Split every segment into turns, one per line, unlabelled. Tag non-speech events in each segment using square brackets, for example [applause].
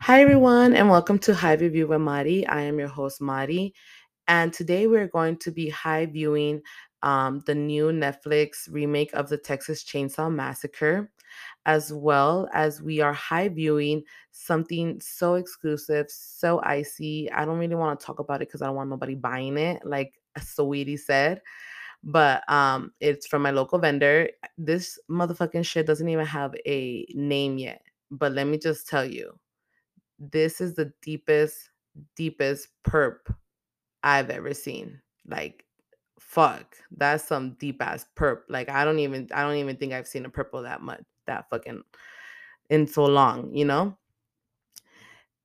Hi, everyone, and welcome to High Review with Mari. I am your host, Mari, and today we're going to be high viewing um, the new Netflix remake of the Texas Chainsaw Massacre, as well as we are high viewing something so exclusive, so icy. I don't really want to talk about it because I don't want nobody buying it, like Sweetie said. But um, it's from my local vendor. This motherfucking shit doesn't even have a name yet. But let me just tell you this is the deepest, deepest perp I've ever seen. Like, fuck, that's some deep ass perp. Like, I don't even, I don't even think I've seen a purple that much, that fucking in so long, you know.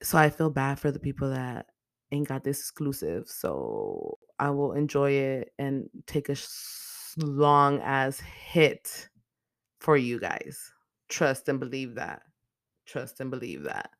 So I feel bad for the people that ain't got this exclusive. So I will enjoy it and take a long as hit for you guys. Trust and believe that. Trust and believe that.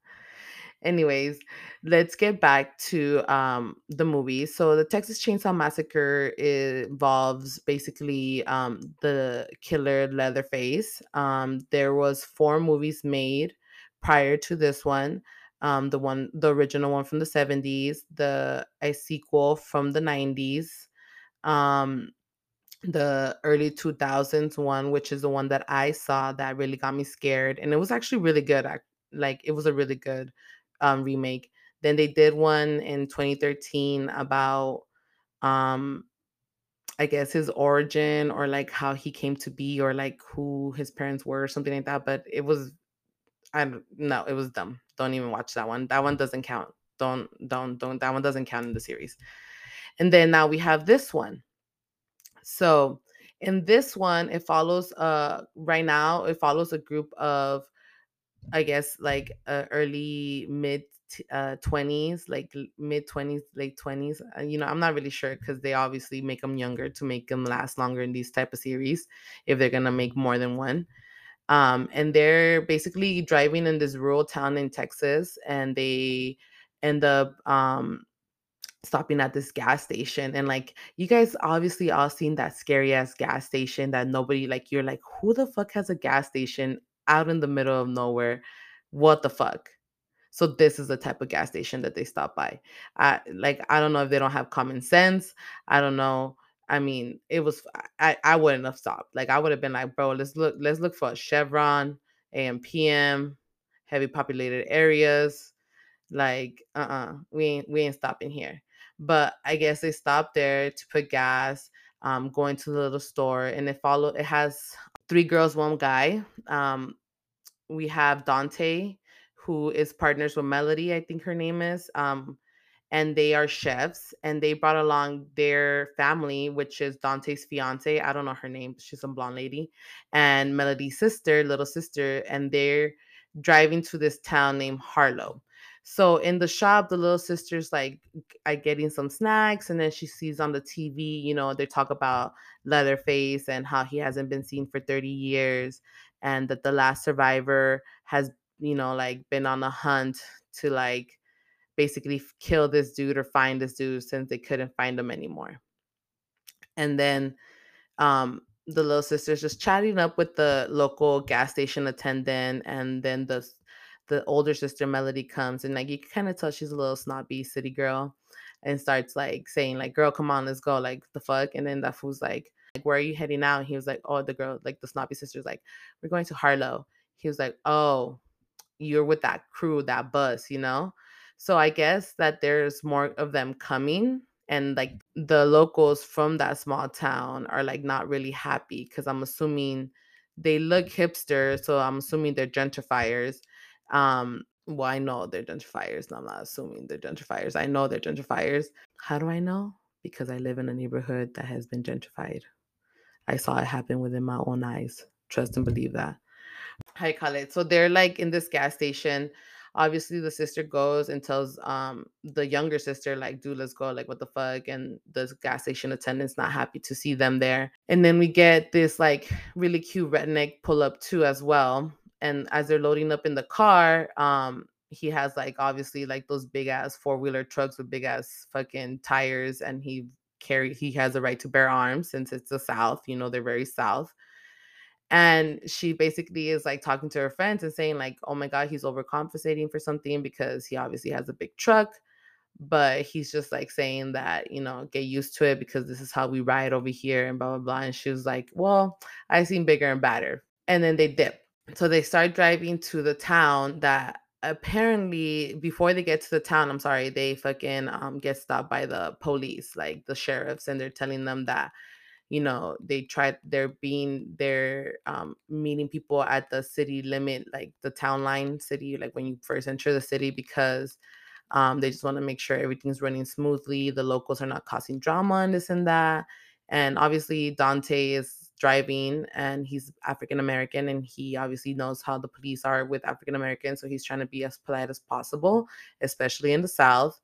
Anyways, let's get back to um, the movie. So, the Texas Chainsaw Massacre involves basically um, the killer Leatherface. Um, there was four movies made prior to this one. Um, the one, the original one from the seventies, the a sequel from the nineties, um, the early two thousands one, which is the one that I saw that really got me scared, and it was actually really good. ac- Like it was a really good um, remake. Then they did one in 2013 about um I guess his origin or like how he came to be or like who his parents were or something like that. But it was I no, it was dumb. Don't even watch that one. That one doesn't count. Don't don't don't that one doesn't count in the series. And then now we have this one. So in this one, it follows uh right now it follows a group of I guess like uh, early mid uh 20s, like mid 20s, late 20s. Uh, you know, I'm not really sure because they obviously make them younger to make them last longer in these type of series if they're gonna make more than one. Um, and they're basically driving in this rural town in Texas, and they end up um stopping at this gas station and like you guys obviously all seen that scary ass gas station that nobody like you're like who the fuck has a gas station out in the middle of nowhere what the fuck? So this is the type of gas station that they stop by. I like i don't know if they don't have common sense. I don't know. I mean it was i i wouldn't have stopped. Like i would have been like bro let's look let's look for a chevron am pm heavy populated areas. Like, uh-uh, we ain't we ain't stopping here. But I guess they stopped there to put gas, um, going to the little store, and it follow it has three girls, one guy. Um, we have Dante, who is partners with Melody, I think her name is. Um, and they are chefs, and they brought along their family, which is Dante's fiance. I don't know her name, she's some blonde lady, and Melody's sister, little sister, and they're driving to this town named Harlow. So in the shop, the little sister's like I getting some snacks, and then she sees on the TV, you know, they talk about Leatherface and how he hasn't been seen for 30 years, and that the last survivor has, you know, like been on a hunt to like basically kill this dude or find this dude since they couldn't find him anymore. And then um the little sister's just chatting up with the local gas station attendant and then the the older sister Melody comes and like you can kind of tell she's a little snobby city girl and starts like saying like girl come on let's go like the fuck and then that fool's like like where are you heading now and he was like oh the girl like the snobby sister's like we're going to Harlow he was like oh you're with that crew, that bus, you know? So I guess that there's more of them coming and like the locals from that small town are like not really happy because I'm assuming they look hipster, so I'm assuming they're gentrifiers. Um, well, I know they're gentrifiers, and I'm not assuming they're gentrifiers. I know they're gentrifiers. How do I know? Because I live in a neighborhood that has been gentrified. I saw it happen within my own eyes. Trust and believe that call it. So they're like in this gas station. Obviously, the sister goes and tells um the younger sister, like, dude, let's go, like, what the fuck? And the gas station attendant's not happy to see them there. And then we get this like really cute redneck pull up too as well. And as they're loading up in the car, um, he has like obviously like those big ass four wheeler trucks with big ass fucking tires, and he carry he has a right to bear arms since it's the South, you know, they're very South. And she basically is like talking to her friends and saying like oh my god he's overcompensating for something because he obviously has a big truck. But he's just like saying that you know get used to it because this is how we ride over here and blah blah blah and she was like well i seen bigger and badder. And then they dip so they start driving to the town that apparently before they get to the town i'm sorry they fucking um get stopped by the police like the sheriffs and they're telling them that you know they tried they're being they're um meeting people at the city limit like the town line city like when you first enter the city because um they just want to make sure everything's running smoothly the locals are not causing drama and this and that. And obviously dante is driving and he's african american and he obviously knows how the police are with african americans so he's trying to be as polite as possible especially in the south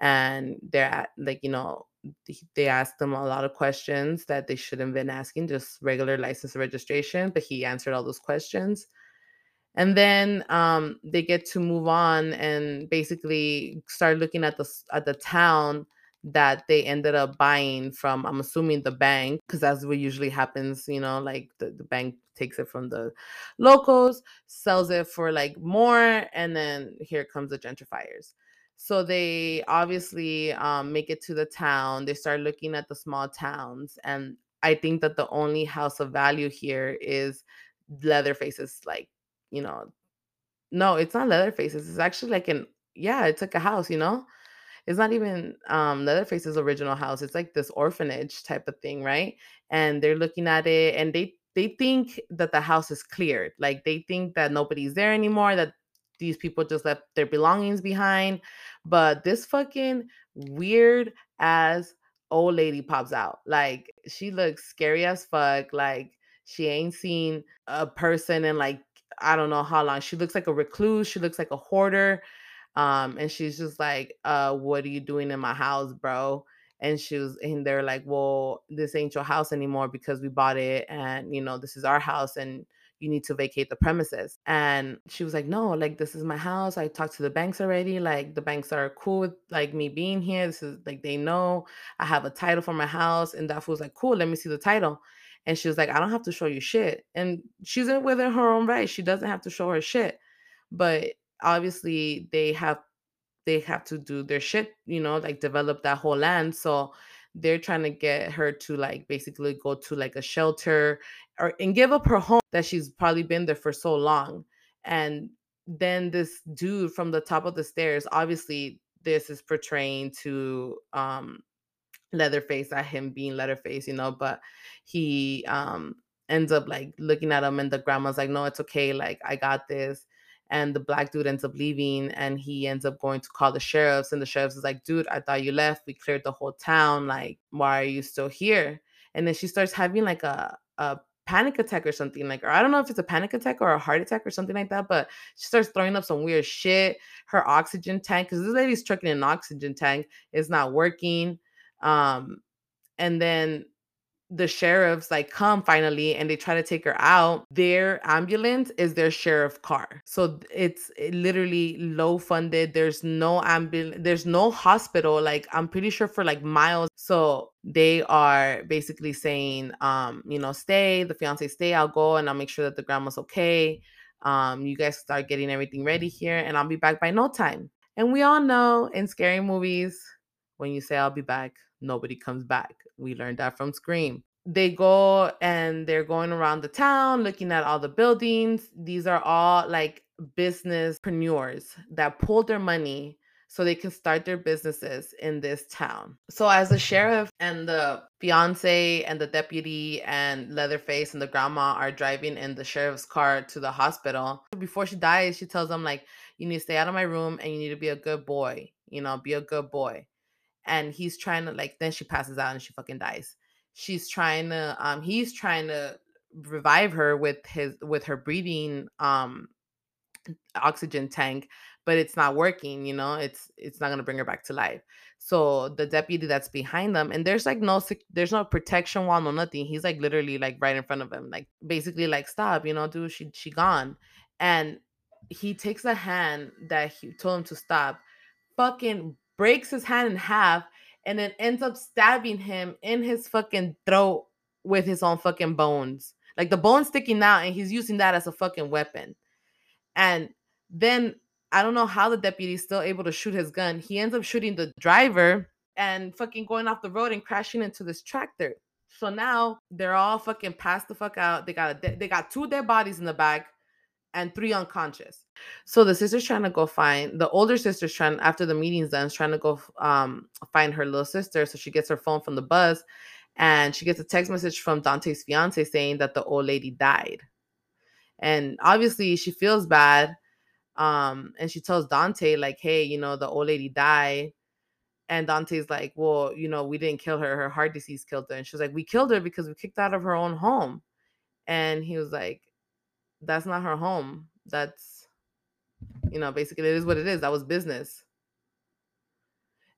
and they're at, like you know they asked him a lot of questions that they shouldn't have been asking, just regular license registration, but he answered all those questions. And then um, they get to move on and basically start looking at the at the town that they ended up buying from. I'm assuming the bank, because that's what usually happens. You know, like the, the bank takes it from the locals, sells it for like more, and then here comes the gentrifiers. So they obviously um, make it to the town. They start looking at the small towns. And I think that the only house of value here is Leatherface's, like, you know, no, it's not Leatherface's. It's actually like an, yeah, it's like a house, you know? It's not even um, Leatherface's original house. It's like this orphanage type of thing, right? And they're looking at it and they they think that the house is cleared. Like they think that nobody's there anymore, that these people just left their belongings behind. But this fucking weird ass old lady pops out. Like she looks scary as fuck. Like she ain't seen a person in like I don't know how long. She looks like a recluse. She looks like a hoarder. Um, and she's just like, uh, what are you doing in my house, bro? And she was and they're like, Well, this ain't your house anymore because we bought it and you know, this is our house and you need to vacate the premises. And she was like, no, like this is my house. I talked to the banks already. Like the banks are cool with like me being here. This is like they know I have a title for my house. And that was like, cool, let me see the title. And she was like, I don't have to show you shit. And she's in within her own right. She doesn't have to show her shit. But obviously they have they have to do their shit, you know, like develop that whole land. So they're trying to get her to like basically go to like a shelter or and give up her home that she's probably been there for so long. And then this dude from the top of the stairs, obviously this is portraying to um Leatherface at him being Leatherface, you know, but he um ends up like looking at him and the grandma's like, no, it's okay, like I got this and the black dude ends up leaving and he ends up going to call the sheriffs and the sheriffs is like dude i thought you left. We cleared the whole town. Like why are you still here? And then she starts having like a, a panic attack or something like or i don't know if it's a panic attack or a heart attack or something like that but she starts throwing up some weird shit. Her oxygen tank because this lady's trucking an oxygen tank is not working. Um and then the sheriffs like come finally and they try to take her out their ambulance is their sheriff car so it's eh, literally low funded there's no ambulance there's no hospital like i'm pretty sure for like miles so they are basically saying um you know stay the fiance stay i'll go and i'll make sure that the grandma's okay um you guys start getting everything ready here and i'll be back by no time and we all know in scary movies when you say i'll be back nobody comes back. We learned that from Scream. They go and they're going around the town looking at all the buildings. These are all like businesspreneurs that pulled their money so they can start their businesses in this town. So as the sheriff and the fiance and the deputy and Leatherface and the grandma are driving in the sheriff's car to the hospital, before she dies, she tells them like, "You need to stay out of my room and you need to be a good boy. You know, be a good boy." and he's trying to like then she passes out and she fucking dies she's trying to um he's trying to revive her with his with her breathing um oxygen tank but it's not working you know it's it's not going to bring her back to life. So the deputy that's behind them and there's like no there's no protection wall no nothing he's like literally like right in front of him like basically like stop you know dude she she gone. And he takes the hand that he told him to stop fucking breaks his hand in half, and then ends up stabbing him in his fucking throat with his own fucking bones. like the bone sticking out, and he's using that as a fucking weapon. And then I don't know how the deputy's still able to shoot his gun. He ends up shooting the driver and fucking going off the road and crashing into this tractor. So now they're all fucking passed the fuck out. They got a de- they got two dead bodies in the back and three unconscious. So the sister's trying to go find the older sister's trying after the meeting's done, is trying to go um find her little sister. So she gets her phone from the bus and she gets a text message from Dante's fiance saying that the old lady died. And obviously she feels bad. Um, and she tells Dante, like, hey, you know, the old lady died. And Dante's like, well, you know, we didn't kill her. Her heart disease killed her. And she's like, we killed her because we kicked out of her own home. And he was like, that's not her home. That's, you know, basically it is what it is. That was business.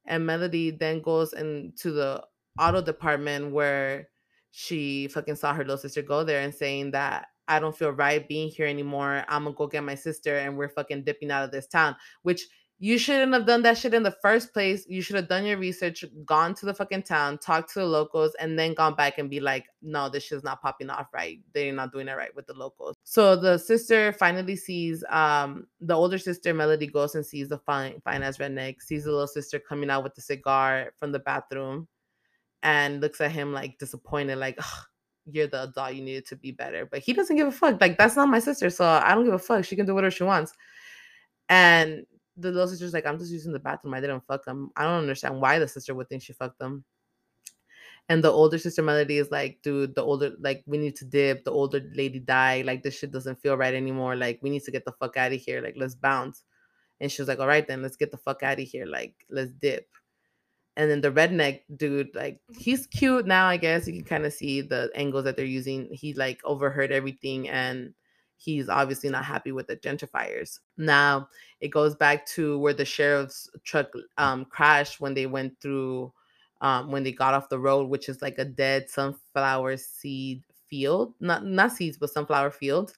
And Melody then goes into the auto department where she fucking saw her little sister go there and saying that I don't feel right being here anymore. I'm gonna go get my sister and we're fucking dipping out of this town, which you shouldn't have done that shit in the first place. You should have done your research, gone to the fucking town, talked to the locals, and then gone back and be like, no, this shit's not popping off right. They're not doing it right with the locals. So the sister finally sees um the older sister, Melody, goes and sees the fine fine as redneck, sees the little sister coming out with the cigar from the bathroom and looks at him like disappointed, like, you're the adult, you needed to be better. But he doesn't give a fuck. Like, that's not my sister. So I don't give a fuck. She can do whatever she wants. And the little sister's like, I'm just using the bathroom. I didn't fuck them. I don't understand why the sister would think she fucked them. And the older sister Melody is like, dude, the older, like, we need to dip. The older lady died. Like, this shit doesn't feel right anymore. Like, we need to get the fuck out of here. Like, let's bounce. And she was like, all right, then let's get the fuck out of here. Like, let's dip. And then the redneck dude, like, he's cute now, I guess. You can kind of see the angles that they're using. He, like, overheard everything and he's obviously not happy with the gentrifiers. Now it goes back to where the sheriff's truck um, crashed when they went through, um, when they got off the road, which is like a dead sunflower seed field, not not seeds, but sunflower fields,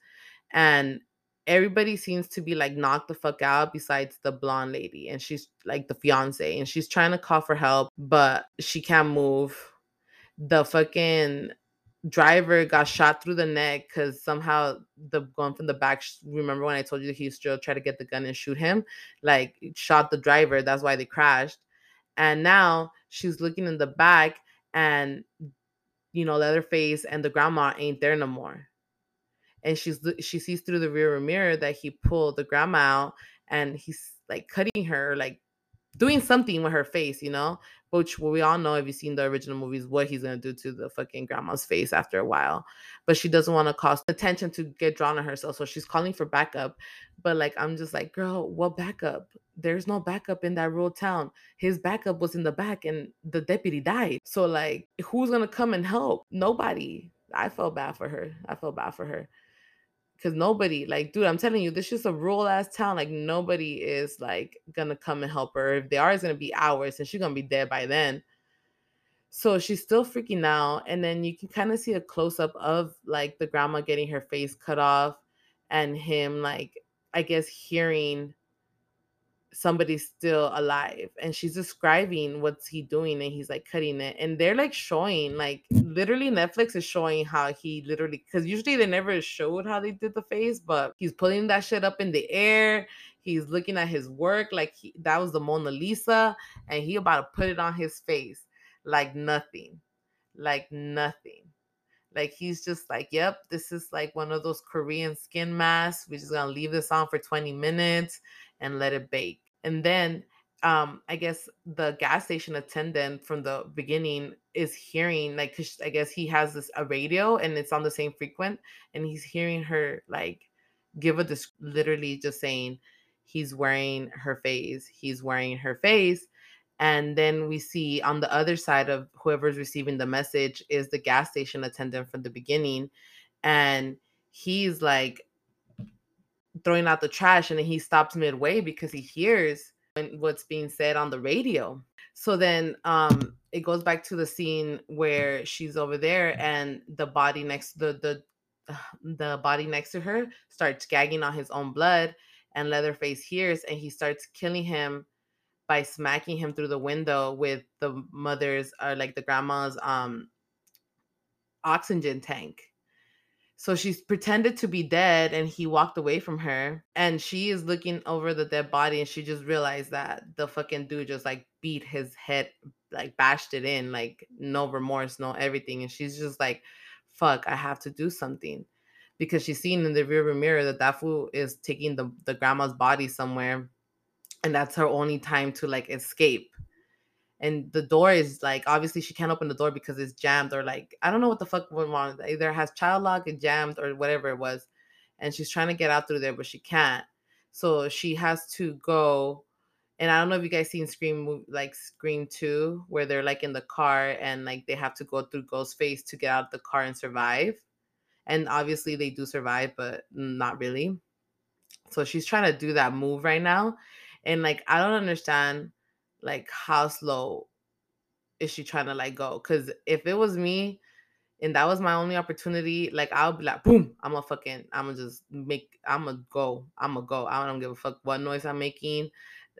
and everybody seems to be like knocked the fuck out besides the blonde lady, and she's like the fiance, and she's trying to call for help, but she can't move. The fucking driver got shot through the neck because somehow the gun from the back. Remember when I told you he still tried to get the gun and shoot him? Like shot the driver. That's why they crashed. And now she's looking in the back, and you know Leatherface and the grandma ain't there no more. And she's she sees through the rear mirror that he pulled the grandma out, and he's like cutting her, like doing something with her face, you know which we all know if you've seen the original movies what he's gonna do to the fucking grandma's face after a while. But she doesn't want to cause attention to get drawn to herself, so she's calling for backup. But like I'm just like, girl, what backup? There's no backup in that rural town. His backup was in the back, and the deputy died. So like, who's gonna come and help? Nobody. I felt bad for her. I felt bad for her because nobody like dude i'm telling you this is a rural ass town like nobody is like gonna come and help her. If they are it's gonna be hours and she's gonna be dead by then. So she's still freaking out and then you can kind of see a close-up of like the grandma getting her face cut off and him like i guess hearing somebody's still alive and she's describing what's he doing and he's like cutting it and they're like showing like literally netflix is showing how he literally because usually they never showed how they did the face but he's putting that shit up in the air he's looking at his work like he, that was the mona lisa and he about to put it on his face like nothing like nothing. Like he's just like yep this is like one of those korean skin masks we're just gonna leave this on for 20 minutes and let it bake and then um i guess the gas station attendant from the beginning is hearing like cause i guess he has this a radio and it's on the same frequent and he's hearing her like give a this literally just saying he's wearing her face he's wearing her face. And then we see on the other side of whoever's receiving the message is the gas station attendant from the beginning and he's like throwing out the trash and then he stops midway because he hears what's being said on the radio. So then um it goes back to the scene where she's over there and the body next the the [sighs] the body next to her starts gagging on his own blood and Leatherface hears and he starts killing him by smacking him through the window with the mother's or like the grandma's um oxygen tank So she's pretended to be dead and he walked away from her. And she is looking over the dead body and she just realized that the fucking dude just like beat his head, like bashed it in, like no remorse, no everything. And she's just like, fuck, I have to do something. Because she's seen in the rear mirror that that fool is taking the, the grandma's body somewhere. And that's her only time to like escape and the door is like obviously she can't open the door because it's jammed or like I don't know what the fuck went wrong. Either has child lock and jammed or whatever it was, and she's trying to get out through there but she can't. So she has to go. And I don't know if you guys seen Scream like Scream Two, where they're like in the car and like they have to go through Ghostface to get out of the car and survive. And obviously they do survive, but not really. So she's trying to do that move right now, and like I don't understand like how slow is she trying to like go? Because if it was me and that was my only opportunity, like I'll be like, boom, I'm gonna fucking, I'm gonna just make, I'm gonna go, I'm gonna go. I don't give a fuck what noise I'm making.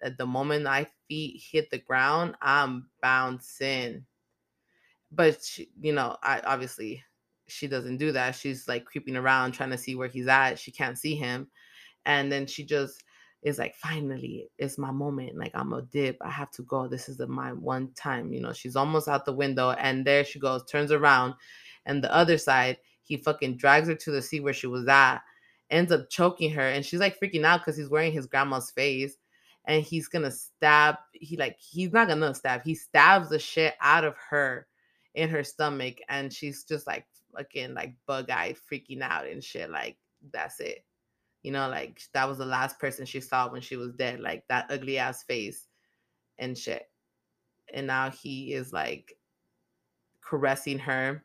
At the moment my feet hit the ground, I'm bouncing. But she, you know, I obviously she doesn't do that. She's like creeping around trying to see where he's at. She can't see him. And then she just is like finally it's my moment like i'm a dip i have to go this is the, my one time you know she's almost out the window and there she goes turns around and the other side he fucking drags her to the seat where she was at ends up choking her and she's like freaking out because he's wearing his grandma's face and he's gonna stab he like he's not gonna stab he stabs the shit out of her in her stomach and she's just like fucking like bug-eyed freaking out and shit like that's it you know, like that was the last person she saw when she was dead, like that ugly ass face and shit. And now he is like caressing her.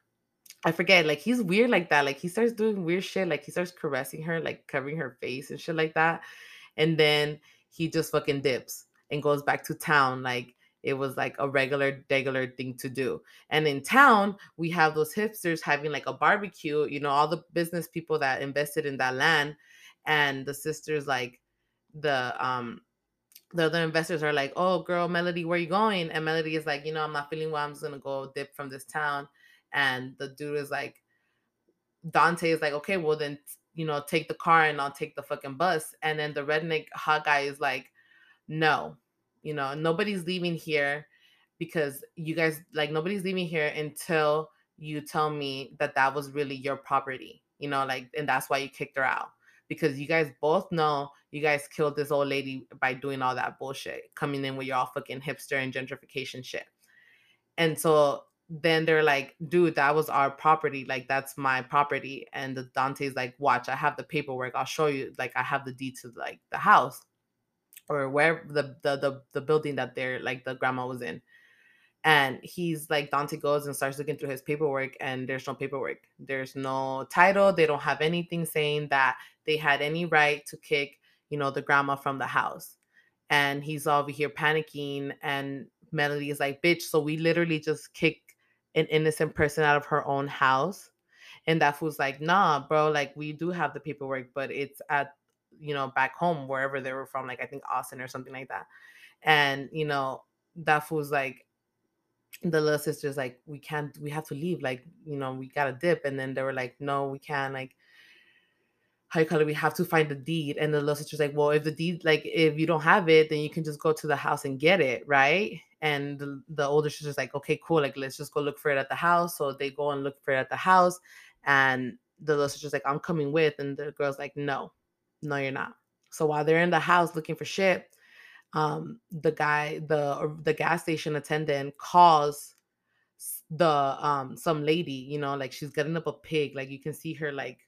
I forget, like he's weird like that. Like he starts doing weird shit. Like he starts caressing her, like covering her face and shit like that. And then he just fucking dips and goes back to town. Like it was like a regular, regular thing to do. And in town, we have those hipsters having like a barbecue. You know, all the business people that invested in that land and the sisters like the um the other investors are like, "Oh, girl, Melody, where you going?" And Melody is like, "You know, I'm not feeling well. I'm just gonna go dip from this town." And the dude is like, Dante is like, "Okay, well then, you know, take the car and I'll take the fucking bus." And then the redneck hot guy is like, "No, you know, nobody's leaving here because you guys like nobody's leaving here until you tell me that that was really your property, you know, like, and that's why you kicked her out." Because you guys both know you guys killed this old lady by doing all that bullshit, coming in with your all fucking hipster and gentrification shit. And so then they're like, dude, that was our property. Like, that's my property. And the Dante's like, watch, I have the paperwork. I'll show you. Like, I have the deed to like the house or where the the the, the building that they're like the grandma was in and he's like dante goes and starts looking through his paperwork and there's no paperwork there's no title they don't have anything saying that they had any right to kick you know the grandma from the house and he's over here panicking and melody is like bitch so we literally just kicked an innocent person out of her own house and that fool's like nah bro like we do have the paperwork but it's at you know back home wherever they were from like i think austin or something like that and you know that fool's like the little sister's like, we can't, we have to leave. Like, you know, we got to dip. And then they were like, no, we can't. Like, call it? We have to find the deed. And the little sister's like, well, if the deed, like, if you don't have it, then you can just go to the house and get it, right? And the, the older sister's like, okay, cool. Like, let's just go look for it at the house. So they go and look for it at the house. And the little sister's like, I'm coming with. And the girl's like, no, no, you're not. So while they're in the house looking for shit, um, the guy, the the gas station attendant calls the um some lady, you know, like she's getting up a pig. Like you can see her like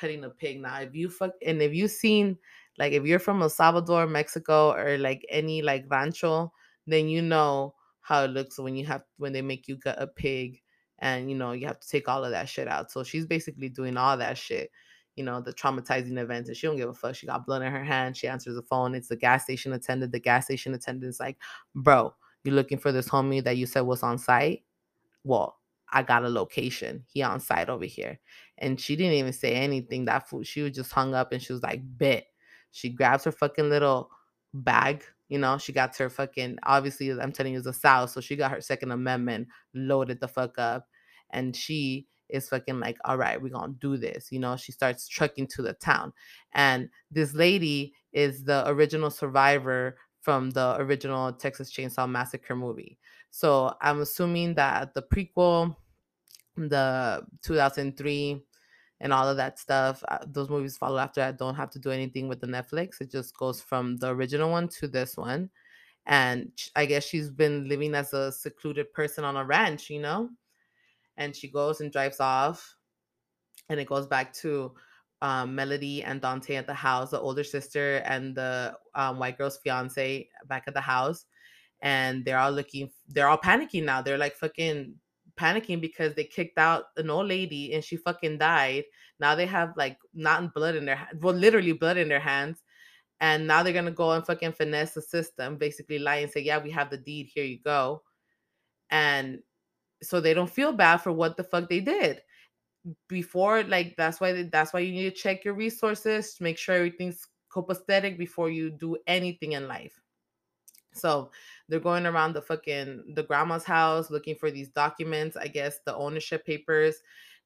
cutting a pig. Now, if you fuck and if you've seen like if you're from El Salvador, Mexico, or like any like rancho, then you know how it looks when you have when they make you gut a pig and you know you have to take all of that shit out. So she's basically doing all that shit you know, the traumatizing events, and she don't give a fuck. She got blood in her hand. She answers the phone. It's the gas station attendant. The gas station attendant's like, bro, you're looking for this homie that you said was on site? Well, I got a location. He on site over here. And she didn't even say anything. That fool, she was just hung up and she was like, bet. She grabs her fucking little bag, you know, she got her fucking obviously I'm telling you it's the South, so she got her second amendment loaded the fuck up. And she is fucking like, all right, we're gonna do this. You know, she starts trucking to the town. And this lady is the original survivor from the original Texas Chainsaw Massacre movie. So I'm assuming that the prequel, the 2003, and all of that stuff, uh, those movies follow after that don't have to do anything with the Netflix. It just goes from the original one to this one. And I guess she's been living as a secluded person on a ranch, you know? And she goes and drives off. And it goes back to um, Melody and Dante at the house, the older sister and the um, white girl's fiance back at the house, and they're all looking, they're all panicking now. They're like fucking panicking because they kicked out an old lady and she fucking died. Now they have like not blood in their well, literally blood in their hands. And now they're gonna go and fucking finesse the system, basically lie and say, Yeah, we have the deed, here you go. And so they don't feel bad for what the fuck they did before like that's why that's why you need to check your resources make sure everything's copacetic before you do anything in life so they're going around the fucking the grandma's house looking for these documents i guess the ownership papers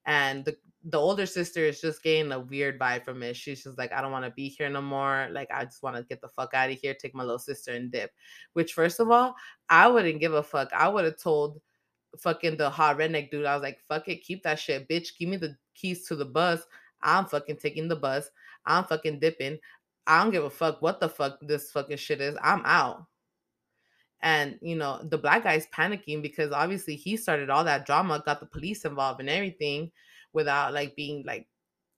and the the older sister is just getting a weird vibe from it she's just like i don't want to be here no more like i just want to get the fuck out of here take my little sister and dip which first of all i wouldn't give a fuck i would have told fucking the hot redneck dude. I was like, fuck it, keep that shit, bitch. Give me the keys to the bus. I'm fucking taking the bus. I'm fucking dipping. I don't give a fuck what the fuck this fucking shit is. I'm out. And you know, the black guy's panicking because obviously he started all that drama, got the police involved and everything without like being like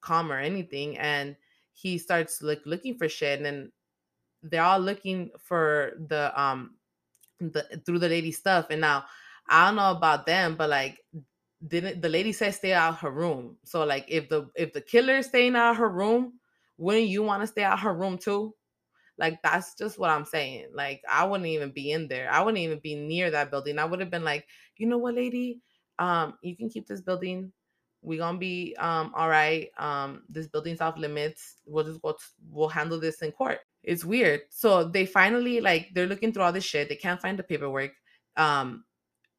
calm or anything. And he starts like looking for shit. And then they're all looking for the um the through the lady stuff. And now I don't know about them, but like didn't the lady said stay out her room. So like if the if the killer is staying out her room, wouldn't you want to stay out her room too? Like that's just what I'm saying. Like I wouldn't even be in there. I wouldn't even be near that building. I would have been like, you know what, lady? Um, you can keep this building. We gonna be um all right. Um, this building's off limits. We'll just go. T- we'll handle this in court. It's weird. So they finally like they're looking through all this shit. They can't find the paperwork. Um,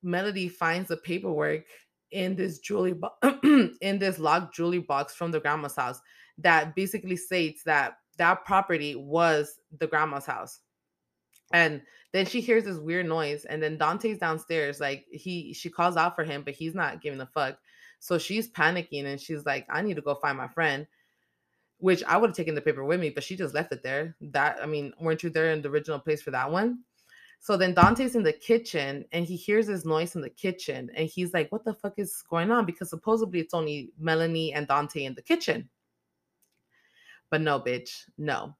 Melody finds the paperwork in this jewelry bo- [clears throat] in this locked jewelry box from the grandma's house that basically states that that property was the grandma's house. And then she hears this weird noise, and then Dante's downstairs. Like he, she calls out for him, but he's not giving a fuck. So she's panicking, and she's like, "I need to go find my friend." Which I would have taken the paper with me, but she just left it there. That I mean, weren't you there in the original place for that one? So then Dante's in the kitchen and he hears this noise in the kitchen and he's like, What the fuck is going on? Because supposedly it's only Melanie and Dante in the kitchen. But no, bitch, no.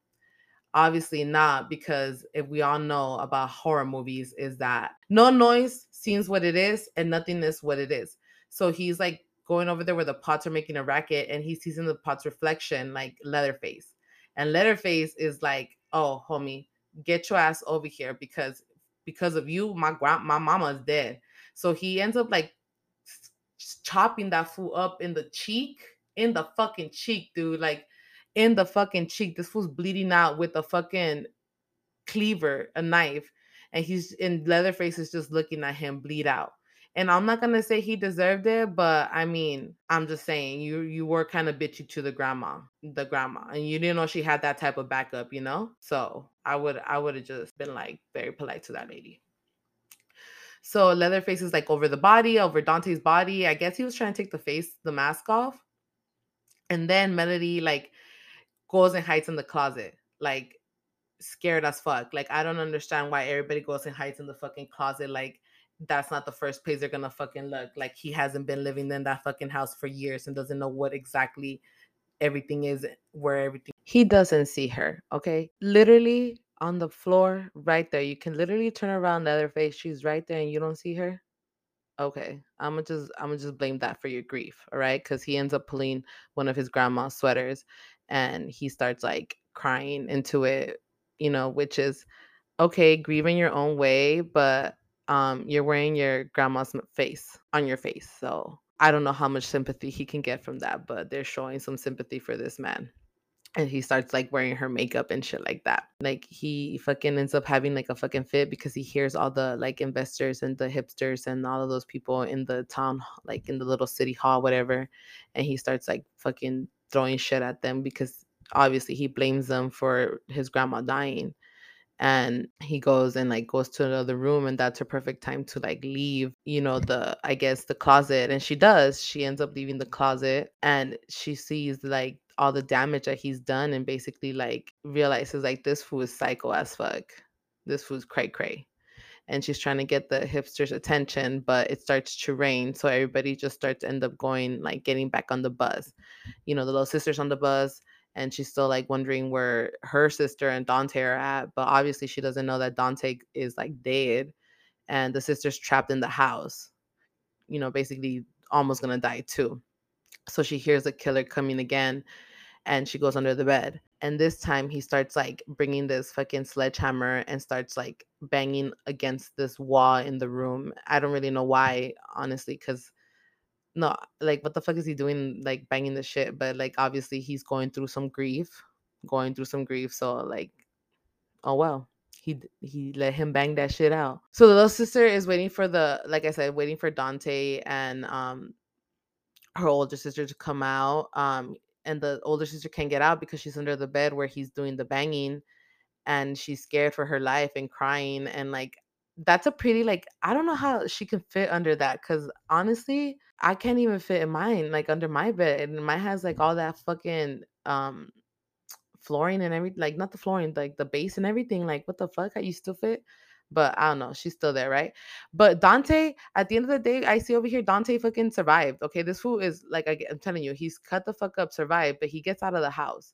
Obviously not, because if we all know about horror movies, is that no noise seems what it is and nothing is what it is. So he's like going over there where the pots are making a racket and he sees in the pot's reflection like Leatherface. And Leatherface is like, Oh, homie, get your ass over here because because of you, my grand my mama is dead. So he ends up like chopping that fool up in the cheek, in the fucking cheek, dude. Like in the fucking cheek. This was bleeding out with a fucking cleaver, a knife, and he's in Leatherface is just looking at him bleed out. And I'm not gonna say he deserved it, but I mean, I'm just saying you you were kind of bitchy to the grandma, the grandma, and you didn't know she had that type of backup, you know. So I would I would have just been like very polite to that lady. So Leatherface is like over the body, over Dante's body. I guess he was trying to take the face, the mask off. And then Melody like goes and hides in the closet, like scared as fuck. Like I don't understand why everybody goes and hides in the fucking closet. Like that's not the first place they're gonna fucking look. Like he hasn't been living in that fucking house for years and doesn't know what exactly everything is, where everything. He doesn't see her. Okay, literally on the floor, right there. You can literally turn around the other face. She's right there, and you don't see her. Okay, I'm gonna just I'm gonna just blame that for your grief, all right? Because he ends up pulling one of his grandma's sweaters, and he starts like crying into it, you know, which is okay, grieving your own way, but um, you're wearing your grandma's face on your face. So I don't know how much sympathy he can get from that, but they're showing some sympathy for this man. and he starts like wearing her makeup and shit like that. Like he fucking ends up having like a fucking fit because he hears all the like investors and the hipsters and all of those people in the town, like in the little city hall, whatever. And he starts like fucking throwing shit at them because obviously he blames them for his grandma dying. And he goes and like goes to another room and that's her perfect time to like leave you know the i guess the closet. And she does. She ends up leaving the closet and she sees like all the damage that he's done and basically like realizes like this fool is psycho as fuck. This fool's cray cray and she's trying to get the hipsters attention but it starts to rain so everybody just starts to end up going like getting back on the bus you know the little sisters on the bus and she's still like wondering where her sister and Dante are at. But obviously, she doesn't know that Dante is like dead and the sister's trapped in the house, you know, basically almost gonna die too. So she hears the killer coming again and she goes under the bed. And this time he starts like bringing this fucking sledgehammer and starts like banging against this wall in the room. I don't really know why, honestly, because no, like what the fuck is he doing like banging the shit? But like obviously he's going through some grief, going through some grief. So like, oh well. He he let him bang that shit out. So the little sister is waiting for the like I said, waiting for Dante and um her older sister to come out. Um and the older sister can't get out because she's under the bed where he's doing the banging and she's scared for her life and crying and like that's a pretty like I don't know how she can fit under that cuz honestly, I can't even fit in mine like under my bed and mine has like all that fucking um flooring and everything like not the flooring like the base and everything like what the fuck how you still fit but I don't know she's still there right but Dante at the end of the day I see over here Dante fucking survived okay this fool is like I, I'm telling you he's cut the fuck up survived but he gets out of the house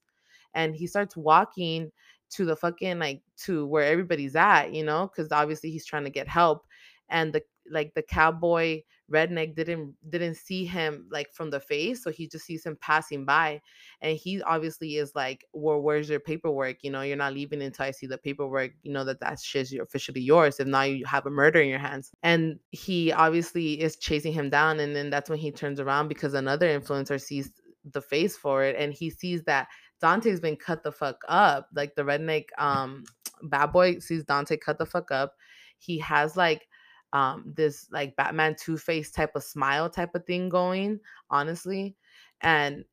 and he starts walking to the fucking like to where everybody's at, you know, because obviously he's trying to get help. And the like the cowboy redneck didn't didn't see him like from the face, so he just sees him passing by, and he obviously is like, "Well, where's your paperwork? You know, you're not leaving until I see the paperwork. You know that that shit's officially yours. If not, you have a murder in your hands." And he obviously is chasing him down, and then that's when he turns around because another influencer sees the face for it, and he sees that Dante's been cut the fuck up. Like the redneck um [tsk] bad boy sees Dante cut the fuck up. He has like um this like Batman Two Face type of smile type of thing going, honestly. And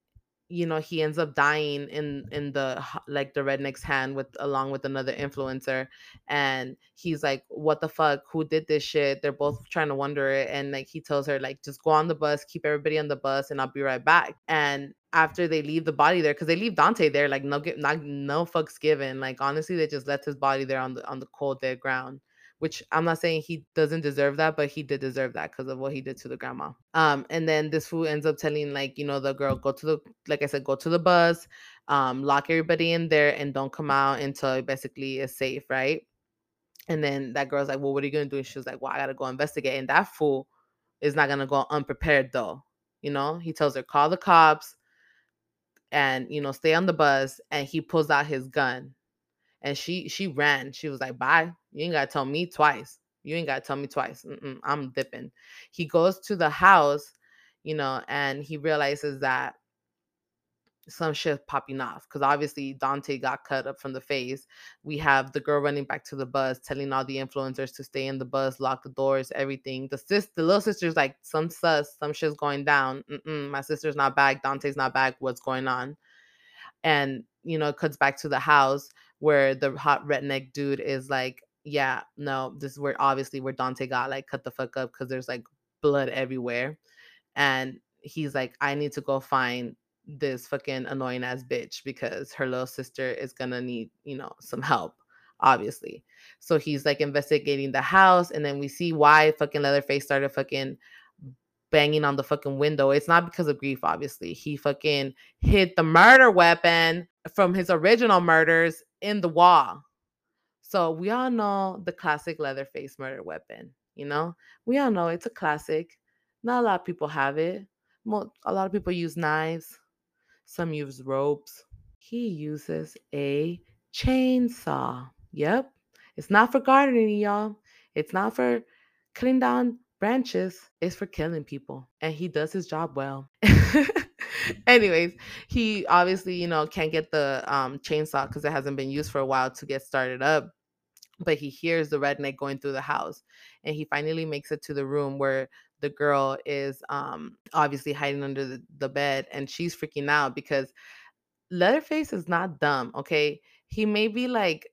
you know he ends up dying in in the like the redneck's hand with along with another influencer and he's like what the fuck? Who did this shit? They're both trying to wonder it and like he tells her like just go on the bus keep everybody on the bus and i'll be right back. And after they leave the body there because they leave dante there like no not no fucks given like honestly they just left his body there on the on the cold dead ground which I'm not saying he doesn't deserve that, but he did deserve that because of what he did to the grandma. Um, and then this fool ends up telling like, you know, the girl, go to the like I said, go to the bus, um, lock everybody in there and don't come out until basically is safe, right? And then that girl's like, Well, what are you gonna do? And she was like, Well, I gotta go investigate. And that fool is not gonna go unprepared though. You know, he tells her, call the cops and you know, stay on the bus, and he pulls out his gun and she she ran. She was like, "Bye. You ain't gotta tell me twice. You ain't gotta tell me twice. Mm-mm, I'm dipping." He goes to the house, you know, and he realizes that some shit popping off because obviously Dante got cut up from the face. We have the girl running back to the bus, telling all the influencers to stay in the bus, lock the doors, everything. The sis, the little sister's like, some sus, some shit's going down. Mm-mm, my sister's not back. Dante's not back. What's going on? And you know, it cuts back to the house where the hot redneck dude is like, yeah, no, this is where obviously where Dante got like cut the fuck up because there's like blood everywhere. And he's like, I need to go find this fucking annoying ass bitch because her little sister is gonna need, you know, some help, obviously. So he's like investigating the house, and then we see why fucking Leatherface started fucking banging on the fucking window. It's not because of grief, obviously. He fucking hit the murder weapon from his original murders in the wall. So we all know the classic Leatherface murder weapon, you know? We all know it's a classic. Not a lot of people have it. A lot of people use knives. Some use ropes. He uses a chainsaw. Yep. It's not for gardening, y'all. It's not for cutting down branches. It's for killing people. And he does his job well. [laughs] Anyways, he obviously, you know, can't get the um chainsaw because it hasn't been used for a while to get started up. But he hears the redneck going through the house and he finally makes it to the room where the girl is um obviously hiding under the, the bed and she's freaking out because Leatherface is not dumb, okay? He may be like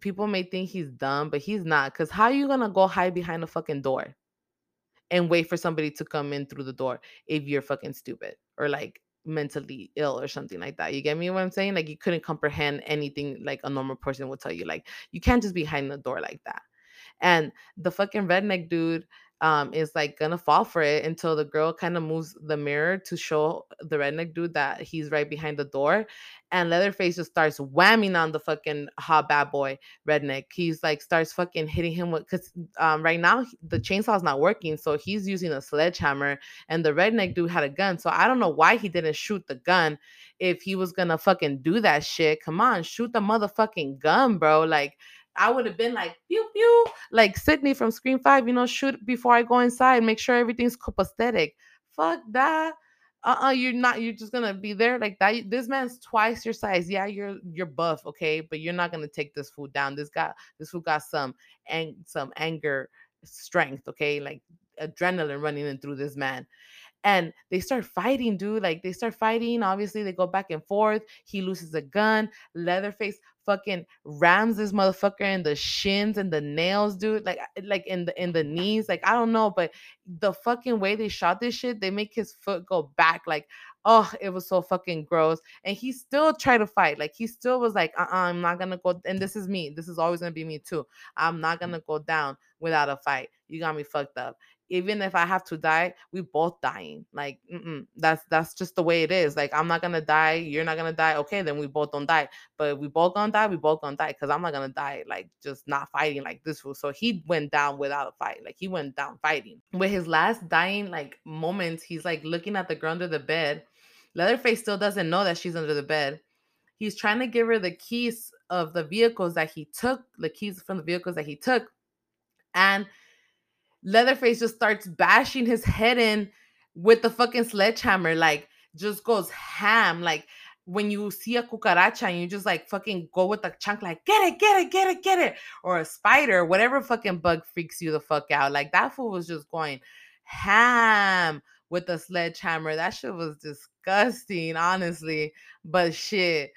people may think he's dumb, but he's not. Cause how are you gonna go hide behind a fucking door and wait for somebody to come in through the door if you're fucking stupid or like mentally ill or something like that? You get me what I'm saying? Like you couldn't comprehend anything like a normal person would tell you. Like you can't just be hiding the door like that. And the fucking redneck dude um, is like gonna fall for it until the girl kind of moves the mirror to show the redneck dude that he's right behind the door. And Leatherface just starts whamming on the fucking hot bad boy redneck. He's like starts fucking hitting him with because um, right now the chainsaw's not working, so he's using a sledgehammer. And the redneck dude had a gun, so I don't know why he didn't shoot the gun if he was gonna fucking do that shit. Come on, shoot the motherfucking gun, bro. Like I would have been like, pew pew, like Sidney from Scream 5, you know, shoot before I go inside, make sure everything's copacetic. Fuck that. Uh-uh, you're not you're just gonna be there like that. This man's twice your size. Yeah, you're you're buff, okay, but you're not gonna take this food down. This guy, this food got some and some anger strength, okay, like adrenaline running in through this man and they start fighting, dude. Like they start fighting. Obviously, they go back and forth. He loses a gun. Leatherface fucking rams this motherfucker in the shins and the nails, dude. Like like in the in the knees. Like I don't know, but the fucking way they shot this shit, they make his foot go back. Like oh, it was so fucking gross. And he still tried to fight. Like he still was like, uh, uh-uh, I'm not gonna go. And this is me. This is always gonna be me too. I'm not gonna go down without a fight. You got me fucked up even if I have to die, we both dying. Like that's that's just the way it is. Like I'm not gonna die, you're not gonna die. Okay, then we both don't die. But we both gonna die. We both gonna die because I'm not gonna die like just not fighting like this. So he went down without a fight. Like he went down fighting. With his last dying like moments, he's like looking at the girl under the bed. Leatherface still doesn't know that she's under the bed. He's trying to give her the keys of the vehicles that he took, the keys from the vehicles that he took, and Leatherface just starts bashing his head in with the fucking sledgehammer, like just goes ham. Like when you see a cucaracha and you just like fucking go with the chunk, like get it, get it, get it, get it, or a spider, whatever fucking bug freaks you the fuck out. Like that fool was just going ham with the sledgehammer. That shit was disgusting, honestly. But shit,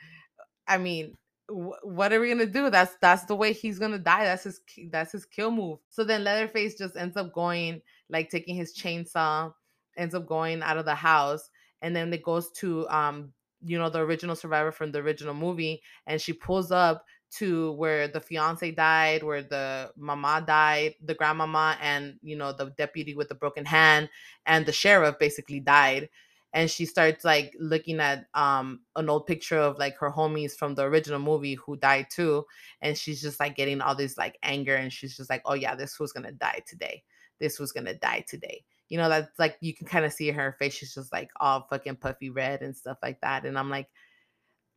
I mean, what are we gonna do? That's that's the way he's gonna die. That's his that's his kill move. So then Leatherface just ends up going, like taking his chainsaw, ends up going out of the house, and then it goes to um, you know, the original survivor from the original movie, and she pulls up to where the fiance died, where the mama died, the grandmama, and you know, the deputy with the broken hand, and the sheriff basically died and she starts like looking at um an old picture of like her homies from the original movie who died too and she's just like getting all this like anger and she's just like oh yeah this was gonna die today. This was gonna die today. You know that's like you can kind of see her face she's just like all fucking puffy red and stuff like that and i'm like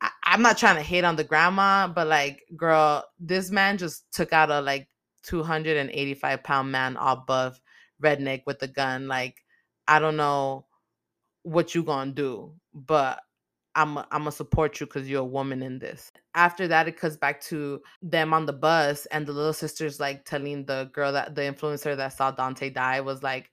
I- i'm not trying to hate on the grandma but like girl this man just took out a like 285 pound man all buff redneck with a gun like i don't know what you gonna do but i'm i'm gonna support you because you're a woman in this. After that it cuts back to them on the bus and the little sister's like telling the girl that the influencer that saw dante die was like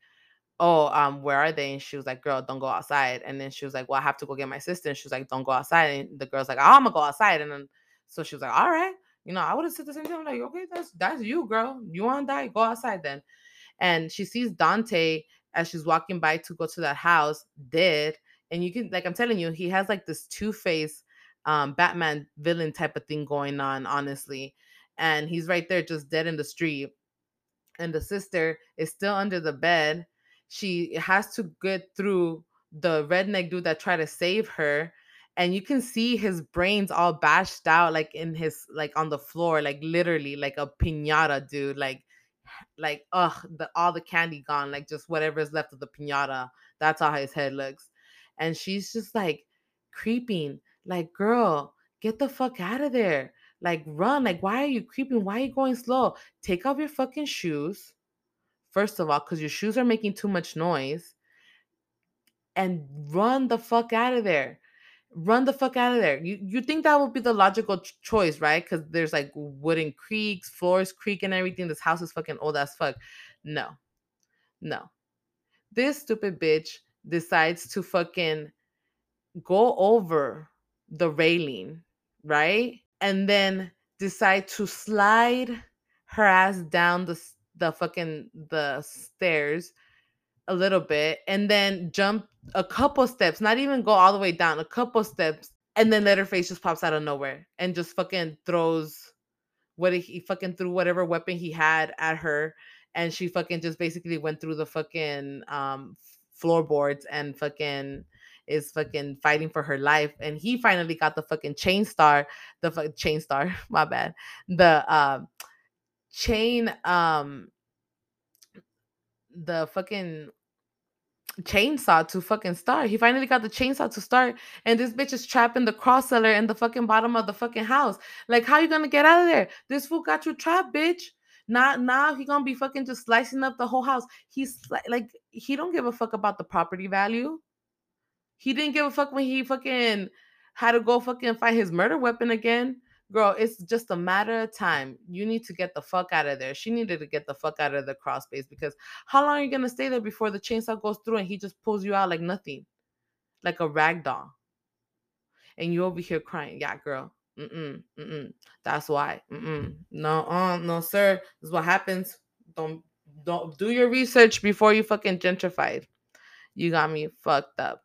oh um where are they? And she was like girl don't go outside. And then she was like well i have to go get my sister. And she was like don't go outside. And the girl's like oh, i'm gonna go outside. And then so she was like all right. You know i would have said the same thing. I'm like okay that's that's you girl. You want to die? Go outside then. And she sees dante as she's walking by to go to that house dead and you can like i'm telling you he has like this two-face um batman villain type of thing going on honestly and he's right there just dead in the street and the sister is still under the bed. She has to get through the redneck dude that tried to save her and you can see his brains all bashed out like in his like on the floor like literally like a piñata dude like like ugh the all the candy gone like just whatever is left of the piñata that's how his head looks. And she's just like creeping like girl get the fuck out of there. Like run. Like why are you creeping? Why are you going slow? Take off your fucking shoes first of all because your shoes are making too much noise and run the fuck out of there run the fuck out of there. You you think that would be the logical ch- choice, right? Because there's like wooden creaks, floors creak, and everything. This house is fucking old as fuck. No, no. This stupid bitch decides to fucking go over the railing, right? And then decide to slide her ass down the the fucking the stairs a little bit and then jump a couple steps, not even go all the way down, a couple steps, and then Leatherface just pops out of nowhere and just fucking throws what he fucking threw whatever weapon he had at her, and she fucking just basically went through the fucking um floorboards and fucking is fucking fighting for her life and he finally got the fucking chain star the fu- chain star [laughs] my bad the um chain um the fucking chainsaw to fucking start. He finally got the chainsaw to start, and this bitch is trapped in the cross cellar in the fucking bottom of the fucking house. Like, how you gonna get out of there? This fool got you trapped, bitch. Not now he gonna be fucking just slicing up the whole house. He's like, he don't give a fuck about the property value. He didn't give a fuck when he fucking had to go fucking find his murder weapon again girl, it's just a matter of time. You need to get the fuck out of there. She needed to get the fuck out of the cross space because how long are you gonna stay there before the chainsaw goes through and he just pulls you out like nothing, like a rag doll, and you over here crying? Yeah, girl. Mm-mm, mm-mm. That's why. Mm-mm. No, uh, no, sir. This is what happens. Don't don't do your research before you fucking gentrified. You got me fucked up.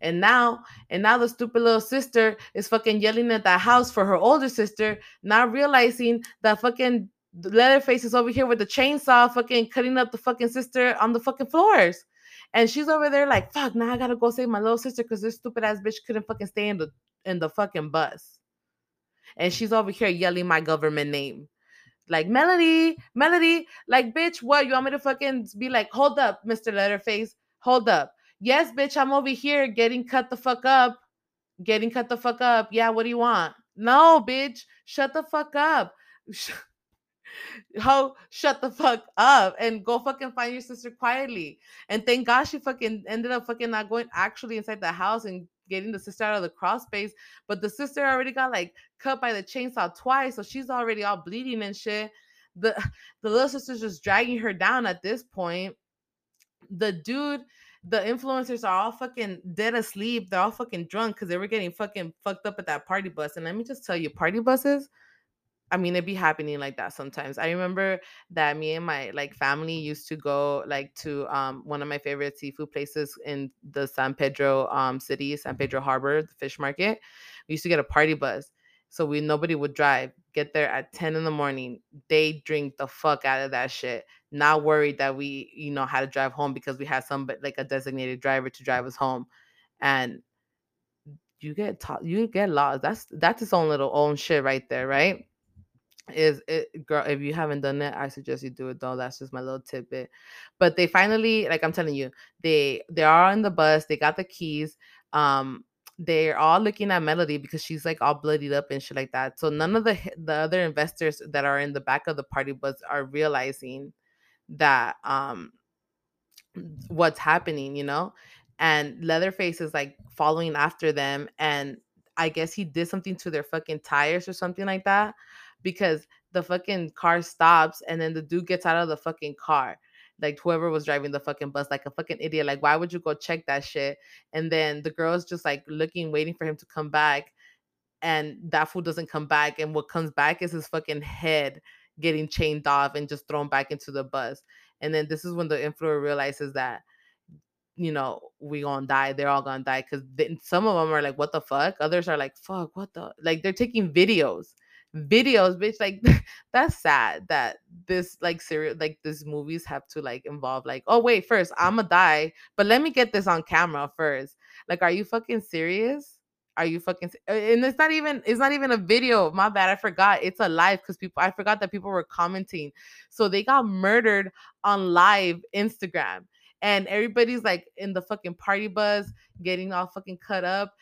And now, and now the stupid little sister is fucking yelling at that house for her older sister, not realizing that fucking Leatherface is over here with the chainsaw, fucking cutting up the fucking sister on the fucking floors. And she's over there like, fuck, now I gotta go save my little sister because this stupid ass bitch couldn't fucking stay in the in the fucking bus. And she's over here yelling my government name. Like Melody, Melody, like bitch, what? You want me to fucking be like, hold up, Mr. Leatherface, hold up. Yes, bitch, I'm over here getting cut the fuck up. Getting cut the fuck up. Yeah, what do you want? No, bitch, shut the fuck up. [laughs] Ho, shut the fuck up and go fucking find your sister quietly. And thank God she fucking ended up fucking not going actually inside the house and getting the sister out of the cross space. But the sister already got like cut by the chainsaw twice, so she's already all bleeding and shit. The [sighs] the little sister's just dragging her down at this point. The dude the influencers are all fucking dead asleep. They're all fucking drunk because they were getting fucking fucked up at that party bus. And let me just tell you, party buses, I mean, it be happening like that sometimes. I remember that me and my like family used to go like to um one of my favorite seafood places in the San Pedro um city, San Pedro Harbor, the fish market. We used to get a party bus. So we nobody would drive. Get there at 10 in the morning. They drink the fuck out of that shit not worried that we, you know, had to drive home because we had some like a designated driver to drive us home. And you get taught, you get lost. That's that's its own little own shit right there, right? Is it girl, if you haven't done it, I suggest you do it though. That's just my little tidbit. But they finally, like I'm telling you, they they are on the bus, they got the keys. Um, they're all looking at Melody because she's like all bloodied up and shit like that. So none of the the other investors that are in the back of the party bus are realizing that um what's happening, you know? And Leatherface is like following after them and I guess he did something to their fucking tires or something like that because the fucking car stops and then the dude gets out of the fucking car. Like whoever was driving the fucking bus, like a fucking idiot. Like, why would you go check that shit? And then the girl's just like looking, waiting for him to come back. And that fool doesn't come back. And what comes back is his fucking head getting chained off and just thrown back into the bus. And then this is when the influencer realizes that, you know, we gonna die. They're all gonna die because then some of them are like, "What the fuck?" Others are like, "Fuck, what the?" Like they're taking videos, videos, bitch. Like [laughs] that's sad that this like serial like these movies have to like involve like, oh wait, first I'ma die, but let me get this on camera first. Like, are you fucking serious? Are you fucking and it's not even it's not even a video. My bad. I forgot. It's a live because people I forgot that people were commenting. So they got murdered on live Instagram. And everybody's like in the fucking party bus, getting all fucking cut up,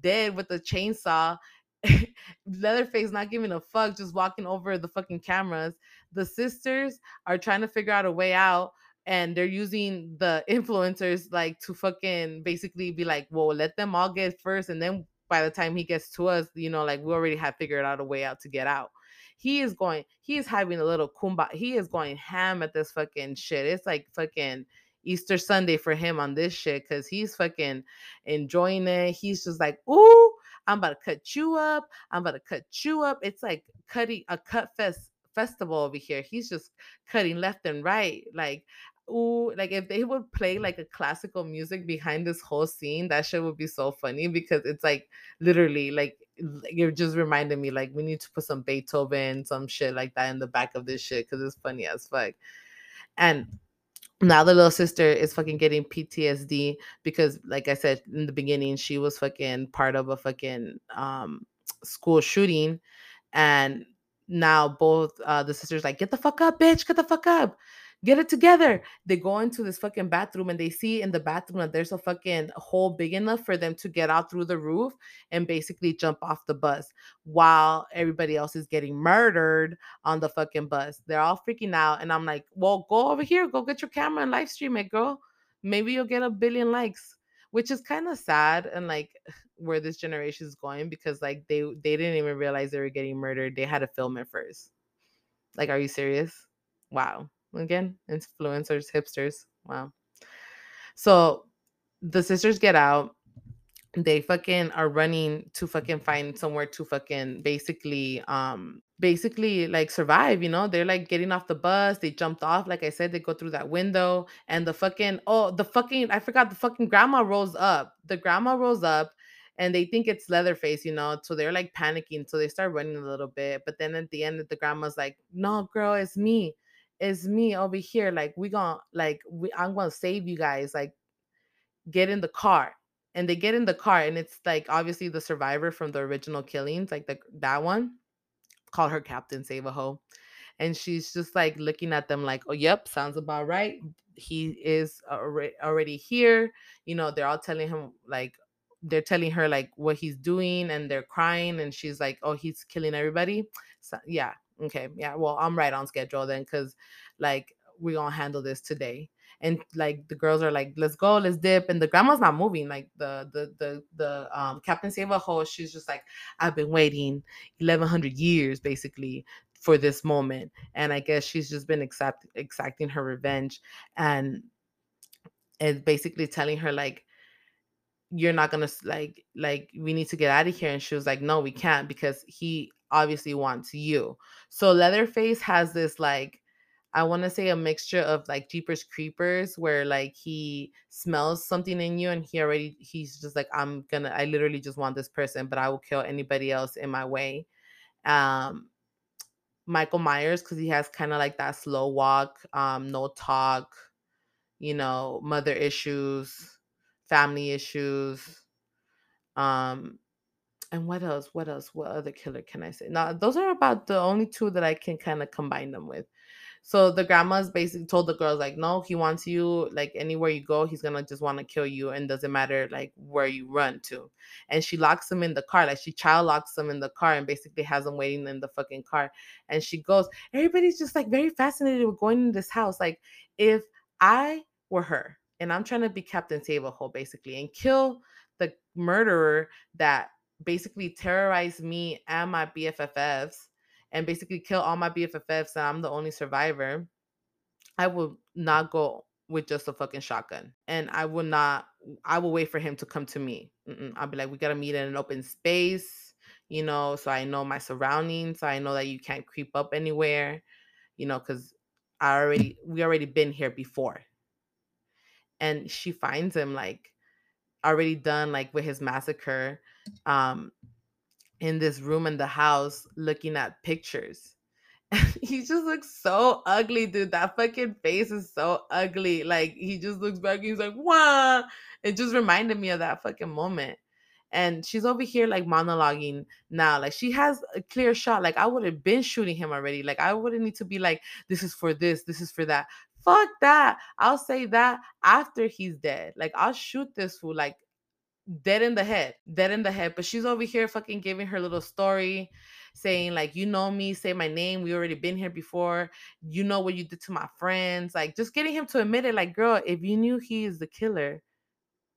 dead with a chainsaw. [laughs] Leatherface not giving a fuck, just walking over the fucking cameras. The sisters are trying to figure out a way out and they're using the influencers like to fucking basically be like, well, let them all get first, and then by the time he gets to us, you know, like we already have figured out a way out to get out. He is going, he is having a little kumba. He is going ham at this fucking shit. It's like fucking Easter Sunday for him on this shit because he's fucking enjoying it. He's just like, ooh, I'm about to cut you up. I'm about to cut you up. It's like cutting a cut fest festival over here. He's just cutting left and right. Like, ooh, like if they would play like a classical music behind this whole scene, that shit would be so funny because it's like literally like it just reminded me like we need to put some Beethoven, some shit like that in the back of this shit because it's funny as fuck. And now the little sister is fucking getting PTSD because, like I said in the beginning, she was fucking part of a fucking um school shooting, and now both uh the sisters like get the fuck up, bitch, get the fuck up get it together. They go into this fucking bathroom and they see in the bathroom that there's a fucking hole big enough for them to get out through the roof and basically jump off the bus while everybody else is getting murdered on the fucking bus. They're all freaking out. And I'm like, well, go over here, go get your camera and live stream it, girl. Maybe you'll get a billion likes. Which is kind of sad and like [sighs] where this generation is going because like they they didn't even realize they were getting murdered. They had to film it first. Like, are you serious? Wow again influencers hipsters wow. So the sisters get out they fucking are running to fucking find somewhere to fucking basically um basically like survive you know? They're like getting off the bus they jumped off like i said they go through that window and the fucking oh the fucking i forgot the fucking grandma rolls up the grandma rolls up and they think it's leatherface you know? So they're like panicking so they start running a little bit but then at the end the grandma's like no girl it's me it's me over here. Like we gonna like we, I'm gonna save you guys. Like get in the car. And they get in the car, and it's like obviously the survivor from the original killings, like the that one. Call her Captain Save a Ho. And she's just like looking at them like, oh, yep, sounds about right. He is already here. You know, they're all telling him like they're telling her like what he's doing and they're crying and she's like oh he's killing everybody so yeah okay yeah well i'm right on schedule then because like we're gonna handle this today. And like the girls are like let's go let's dip and the grandma's not moving like the the the the um captain save a ho she's just like i've been waiting 1100 years basically for this moment and i guess she's just been accept, exacting her revenge and is basically telling her like you're not gonna like like we need to get out of here and she was like no we can't because he obviously wants you so leatherface has this like i want to say a mixture of like jeepers creepers where like he smells something in you and he already he's just like i'm gonna i literally just want this person but i will kill anybody else in my way um michael myers because he has kind of like that slow walk um no talk you know mother issues family issues. Um, and what else? What else? What other killer can I say? Now, those are about the only two that I can kind of combine them with. So the grandma's basically told the girls like, no, he wants you like anywhere you go, he's gonna just want to kill you, and doesn't matter like where you run to. And she locks them in the car, like she child locks them in the car, and basically has them waiting in the fucking car. And she goes, everybody's just like very fascinated with going in this house. Like if I were her, and I'm trying to be Captain Save a Ho basically and kill the murderer that basically terrorize me and my BFFs and basically kill all my BFFs and I'm the only survivor, I will not go with just a fucking shotgun. And I will not, I will wait for him to come to me. Mm-mm. I'll be like, we got to meet in an open space, you know, so I know my surroundings. So I know that you can't creep up anywhere, you know, because I already, we already been here before and she finds him like already done like with his massacre um in this room in the house looking at pictures. [laughs] He just looks so ugly dude. That fucking face is so ugly. Like he just looks back and he's like wow it just reminded me of that fucking moment. And she's over here like monologuing now. Like she has a clear shot. Like i would have been shooting him already. Like i wouldn't need to be like this is for this this is for that fuck that. I'll say that after he's dead. Like I'll shoot this fool like dead in the head, dead in the head. But she's over here fucking giving her little story. saying like you know me say my name we already been here before you know what you did to my friends like just getting him to admit it like girl if you knew he is the killer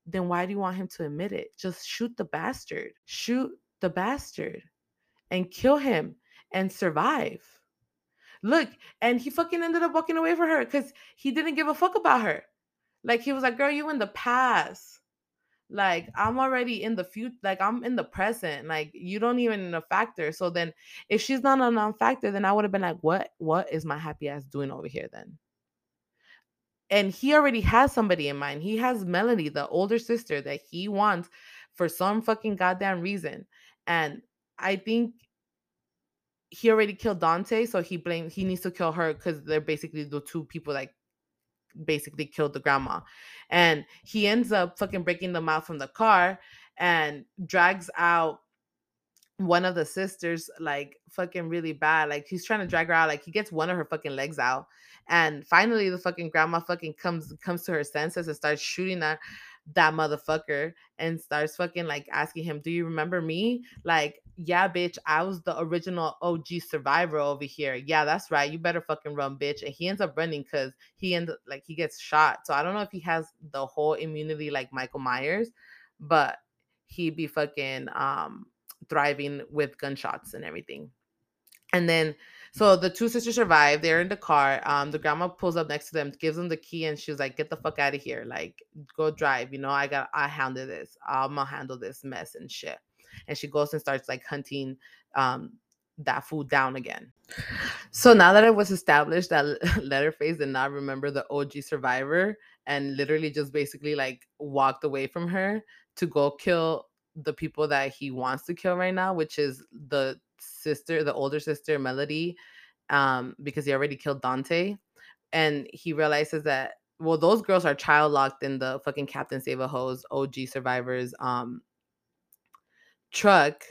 then why do you want him to admit it just shoot the bastard shoot the bastard and kill him and survive look and he fucking ended up walking away from her because he didn't give a fuck about her. Like he was like girl you in the past. Like i'm already in the future like i'm in the present. Like you don't even a factor. So then if she's not a non-factor then i would have been like what what is my happy ass doing over here then? And he already has somebody in mind. He has melanie the older sister that he wants for some fucking goddamn reason. And i think he already killed dante so he blames he needs to kill her because they're basically the two people like basically killed the grandma. And he ends up fucking breaking them out from the car and drags out one of the sisters like fucking really bad. Like he's trying to drag her out. Like he gets one of her fucking legs out. And finally the fucking grandma fucking comes comes to her senses and starts shooting at that motherfucker and starts fucking like asking him, Do you remember me? Like, yeah, bitch, I was the original OG survivor over here. Yeah, that's right. You better fucking run, bitch. And he ends up running because he ends up like he gets shot. So I don't know if he has the whole immunity like Michael Myers, but he be fucking um thriving with gunshots and everything. And then so the two sisters survive. They're in the car. Um, the grandma pulls up next to them, gives them the key, and she's like, "Get the fuck out of here! Like, go drive. You know, I got, I handle this. I'm gonna handle this mess and shit." And she goes and starts like hunting um that food down again. So now that it was established that Leatherface [laughs] did not remember the OG survivor and literally just basically like walked away from her to go kill the people that he wants to kill right now, which is the sister, the older sister, Melody, um, because he already killed Dante. And he realizes that well, those girls are child locked in the fucking Captain Save a Hose OG survivors um truck.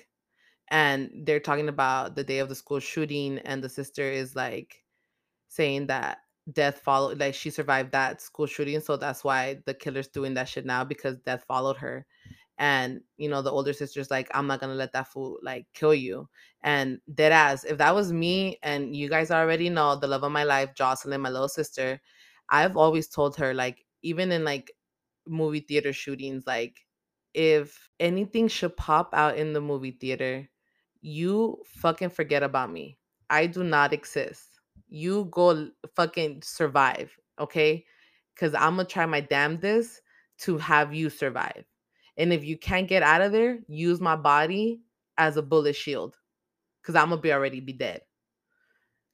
And they're talking about the day of the school shooting, and the sister is like saying that death followed like she survived that school shooting so that's why the killer's doing that shit now because death followed her and you know the older sister's like i'm not gonna let that fool like kill you and dead ass if that was me and you guys already know the love of my life jocelyn my little sister i've always told her like even in like movie theater shootings like if anything should pop out in the movie theater you fucking forget about me i do not exist you go fucking survive okay because i'm gonna try my damnedest to have you survive and if you can't get out of there, use my body as a bullet shield. Cause I'm gonna be already be dead.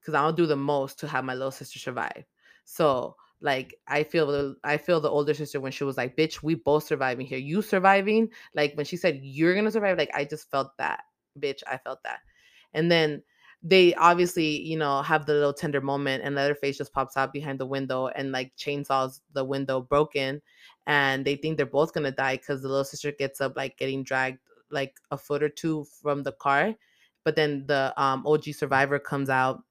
Cause I'm gonna do the most to have my little sister survive. So like I feel the I feel the older sister when she was like, bitch, we both surviving here. You surviving, like when she said you're gonna survive, like I just felt that. Bitch, I felt that. And then they obviously, you know, have the little tender moment and Leatherface just pops out behind the window and like chainsaws the window broken and they think they're both gonna die because the little sister gets up like getting dragged like a foot or two from the car. But then the um OG survivor comes out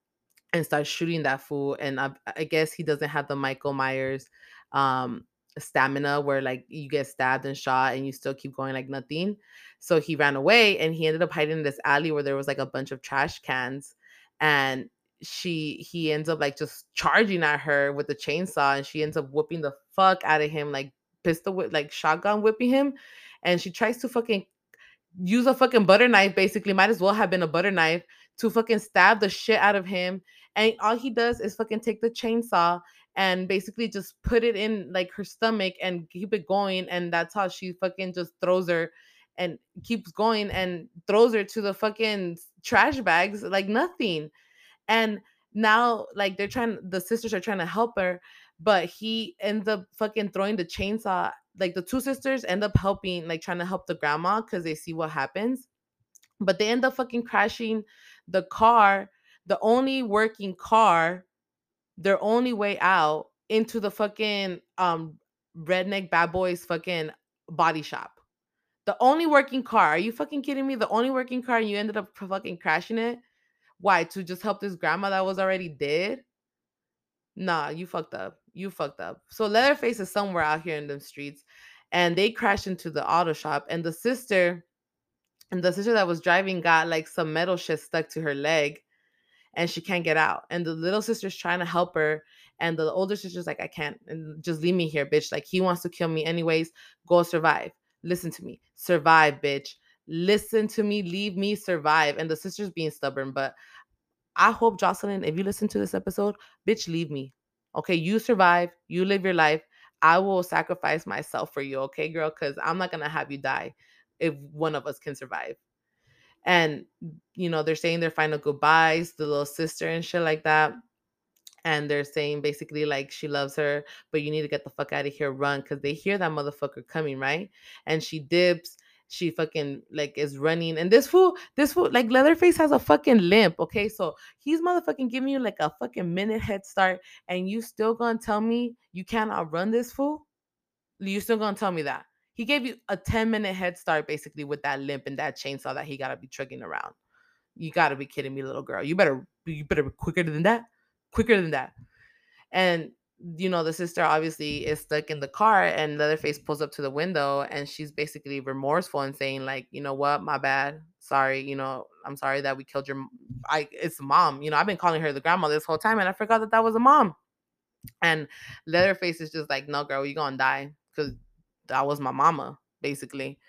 and starts shooting that fool. And I, I guess he doesn't have the Michael Myers um stamina where like you get stabbed and shot and you still keep going like nothing. So he ran away and he ended up hiding in this alley where there was like a bunch of trash cans and she he ends up like just charging at her with the chainsaw and she ends up whooping the fuck out of him like pistol whip like shotgun whipping him and she tries to fucking use a fucking butter knife basically might as well have been a butter knife to fucking stab the shit out of him and all he does is fucking take the chainsaw and basically just put it in like her stomach and keep it going and that's how she fucking just throws her and keeps going and throws her to the fucking trash bags like nothing. And now like they're trying the sisters are trying to help her but he ends up fucking throwing the chainsaw like the two sisters end up helping like trying to help the grandma because they see what happens. But they end up fucking crashing the car the only working car their only way out into the fucking um redneck bad boys fucking body shop. The only working car are you fucking kidding me? The only working car and you ended up fucking crashing it? Why to just help this grandma that was already dead? Nah you fucked up. You fucked up. So leatherface is somewhere out here in them streets and they crash into the auto shop and the sister and the sister that was driving got like some metal shit stuck to her leg and she can't get out and the little sister's trying to help her and the older sister's like i can't and just leave me here bitch like he wants to kill me anyways go survive. Listen to me survive bitch. Listen to me leave me survive and the sister's being stubborn but i hope jocelyn if you listen to this episode bitch leave me okay? You survive you live your life. I will sacrifice myself for you okay girl? Because i'm not gonna have you die if one of us can survive and you know they're saying their final goodbyes the little sister and shit like that and they're saying basically like she loves her but you need to get the fuck out of here run because they hear that motherfucker coming right? And she dips she fucking like is running and this fool this fool like leatherface has a fucking limp okay? So he's motherfucking giving you like a fucking minute head start and you still gonna tell me you cannot run this fool? You still gonna tell me that he gave you a 10 minute head start basically with that limp and that chainsaw that he gotta be trucking around you gotta be kidding me little girl you better you better be quicker than that quicker than that. And you know, the sister obviously is stuck in the car and Leatherface pulls up to the window and she's basically remorseful and saying, like, you know what, my bad. Sorry, you know, I'm sorry that we killed your I it's mom. You know, I've been calling her the grandma this whole time and I forgot that that was a mom. And Leatherface is just like, no, girl, you gonna die because that was my mama, basically.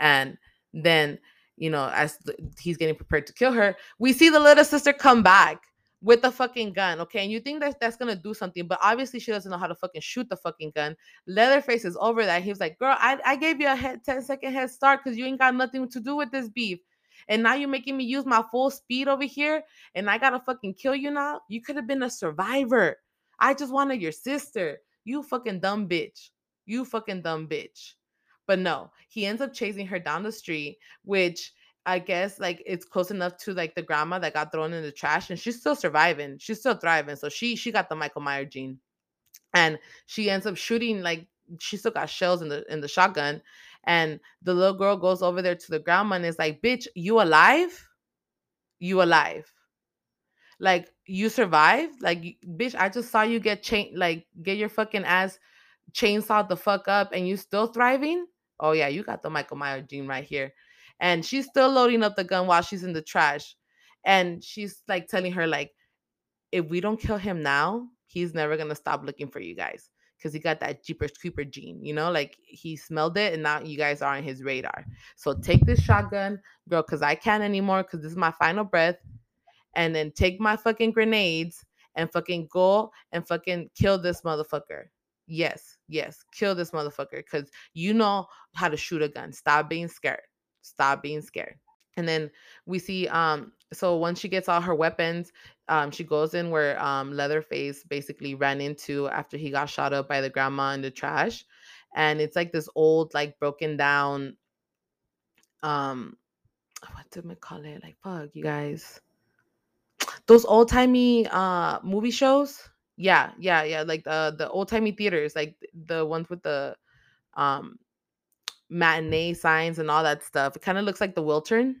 And then, you know, as he's getting prepared to kill her, we see the little sister come back with the fucking gun, okay? And you think that that's gonna do something, but obviously she doesn't know how to fucking shoot the fucking gun. Leatherface is over that. He was like, girl, I, I gave you a head 10 second head start because you ain't got nothing to do with this beef. And now you're making me use my full speed over here, and I gotta fucking kill you now. You could have been a survivor. I just wanted your sister. You fucking dumb bitch. You fucking dumb bitch. But no, he ends up chasing her down the street, which I guess like it's close enough to like the grandma that got thrown in the trash and she's still surviving. She's still thriving. So she she got the Michael Meyer gene. And she ends up shooting like she still got shells in the in the shotgun. And the little girl goes over there to the grandma and is like, bitch, you alive? You alive. Like you survived? Like bitch, I just saw you get chain like get your fucking ass chainsawed the fuck up and you still thriving? Oh yeah, you got the Michael Myers gene right here. And she's still loading up the gun while she's in the trash. And she's like telling her like if we don't kill him now he's never gonna stop looking for you guys because he got that jeepers creeper gene you know? Like he smelled it and now you guys are on his radar. So take this shotgun girl because i can't anymore because this is my final breath. And then take my fucking grenades and fucking go and fucking kill this motherfucker yes yes kill this motherfucker because you know how to shoot a gun stop being scared stop being scared. And then we see um so once she gets all her weapons um she goes in where um leatherface basically ran into after he got shot up by the grandma in the trash. And it's like this old like broken down um what do we call it? Like fuck you guys. Those old timey uh movie shows yeah yeah yeah like the the old timey theaters like the ones with the um matinee signs and all that stuff. It kind of looks like the Wiltern.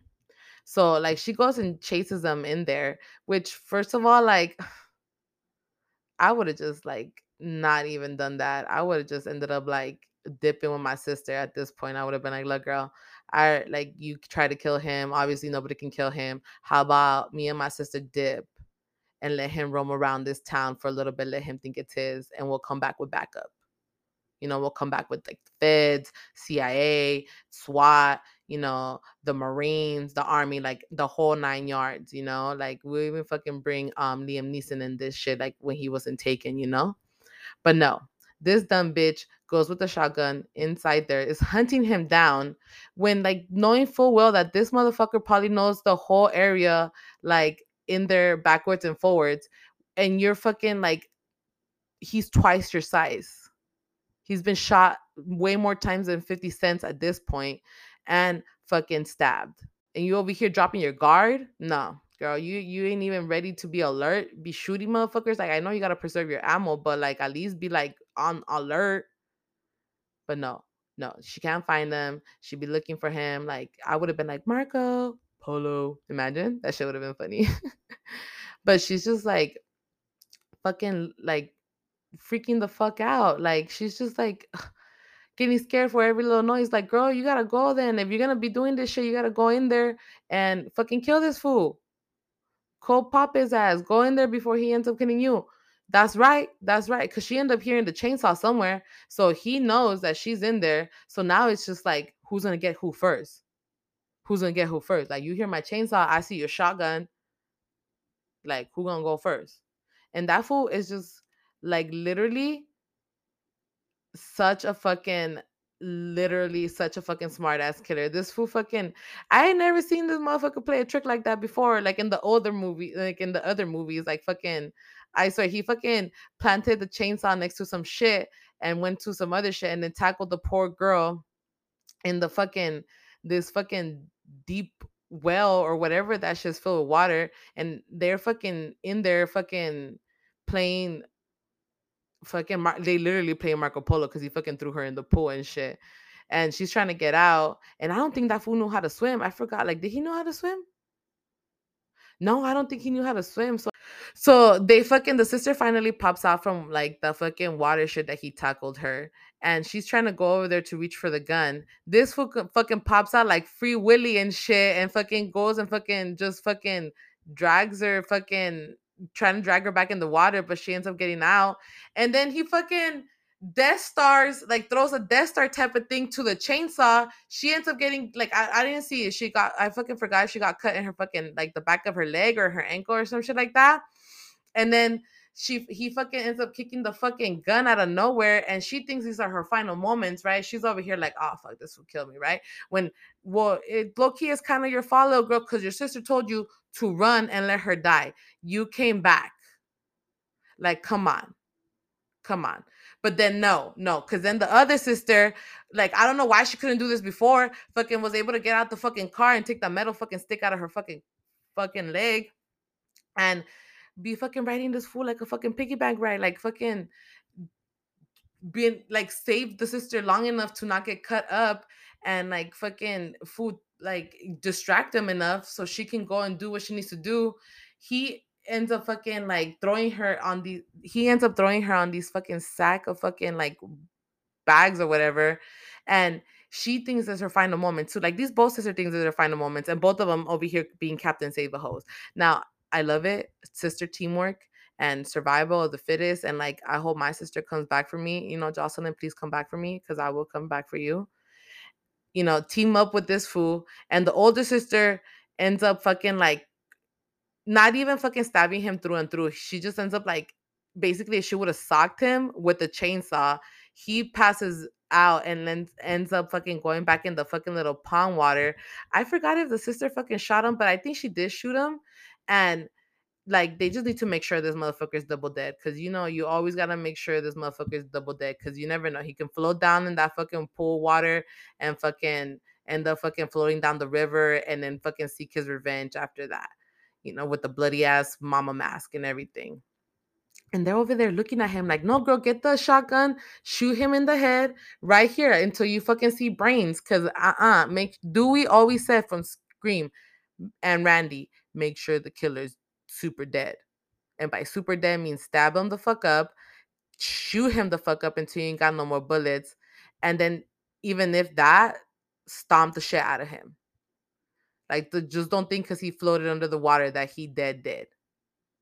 So like she goes and chases them in there, which first of all, like [sighs] I would have just like not even done that. I would have just ended up like dipping with my sister at this point. I would have been like, look, girl, I like you try to kill him. Obviously, nobody can kill him. How about me and my sister dip and let him roam around this town for a little bit, let him think it's his, and we'll come back with backup. You know, we'll come back with like the feds, CIA, SWAT, you know, the Marines, the Army, like the whole nine yards, you know, like we even fucking bring um Liam Neeson in this shit, like when he wasn't taken, you know. But no, this dumb bitch goes with the shotgun inside there, is [laughs] hunting him down when like knowing full well that this motherfucker probably knows the whole area, like in there backwards and forwards, and you're fucking like he's twice your size He's been shot way more times than 50 cents at this point and fucking stabbed. And you over here dropping your guard? No, girl, you you ain't even ready to be alert. Be shooting motherfuckers. Like I know you gotta preserve your ammo, but like at least be like on alert. But no, no, she can't find them. She'd be looking for him. Like I would have been like Marco Polo. Imagine that shit would have been funny. [laughs] but she's just like fucking like freaking the fuck out. Like she's just like [sighs] getting scared for every little noise. Like, girl, you gotta go then. If you're gonna be doing this shit, you gotta go in there and fucking kill this fool. Cold pop his ass. Go in there before he ends up killing you. That's right. That's right. Cause she ended up hearing the chainsaw somewhere. So he knows that she's in there. So now it's just like, who's gonna get who first? Who's gonna get who first? Like you hear my chainsaw, I see your shotgun. Like, who gonna go first? And that fool is just like literally such a fucking literally such a fucking smart ass killer. This fool fucking I ain't never seen this motherfucker play a trick like that before. Like in the older movie, like in the other movies, like fucking I swear he fucking planted the chainsaw next to some shit and went to some other shit and then tackled the poor girl in the fucking this fucking deep well or whatever that's just filled with water and they're fucking in there fucking playing fucking Mar- they literally play Marco Polo because he fucking threw her in the pool and shit. And she's trying to get out. And I don't think that fool knew how to swim. I forgot. Like, did he know how to swim? No, I don't think he knew how to swim. So so they fucking the sister finally pops out from like the fucking water shit that he tackled her. And she's trying to go over there to reach for the gun. This fool fucking pops out like free willy and shit and fucking goes and fucking just fucking drags her fucking trying to drag her back in the water, but she ends up getting out. And then he fucking Death Stars, like throws a Death Star type of thing to the chainsaw. She ends up getting like I, I didn't see it. She got I fucking forgot she got cut in her fucking like the back of her leg or her ankle or some shit like that. And then she he fucking ends up kicking the fucking gun out of nowhere and she thinks these are her final moments right she's over here like oh fuck this will kill me right when well it low key is kind of your follow girl because your sister told you to run and let her die you came back like come on come on but then no no because then the other sister like i don't know why she couldn't do this before fucking was able to get out the fucking car and take the metal fucking stick out of her fucking fucking leg and be fucking riding this fool like a fucking piggy bank ride, like fucking being like save the sister long enough to not get cut up and like fucking food like distract them enough so she can go and do what she needs to do. He ends up fucking like throwing her on the he ends up throwing her on these fucking sack of fucking like bags or whatever. And she thinks it's her final moment too. Like these both sister things are their final moments, and both of them over here being Captain Save a Hose. Now I love it. Sister teamwork and survival of the fittest. And like, I hope my sister comes back for me. You know, Jocelyn, please come back for me because I will come back for you. You know, team up with this fool. And the older sister ends up fucking like not even fucking stabbing him through and through. She just ends up like basically she would have socked him with the chainsaw. He passes out and then ends up fucking going back in the fucking little pond water. I forgot if the sister fucking shot him, but I think she did shoot him and like they just need to make sure this motherfucker is double dead because you know you always gotta make sure this motherfucker is double dead because you never know he can float down in that fucking pool water and fucking end up fucking floating down the river and then fucking seek his revenge after that you know with the bloody ass mama mask and everything and they're over there looking at him like no girl get the shotgun shoot him in the head right here until you fucking see brains because uh-uh make dewey always said from scream and randy make sure the killer's super dead. And by super dead means stab him the fuck up, shoot him the fuck up until you ain't got no more bullets. And then even if that, stomp the shit out of him. Like the, just don't think because he floated under the water that he dead dead.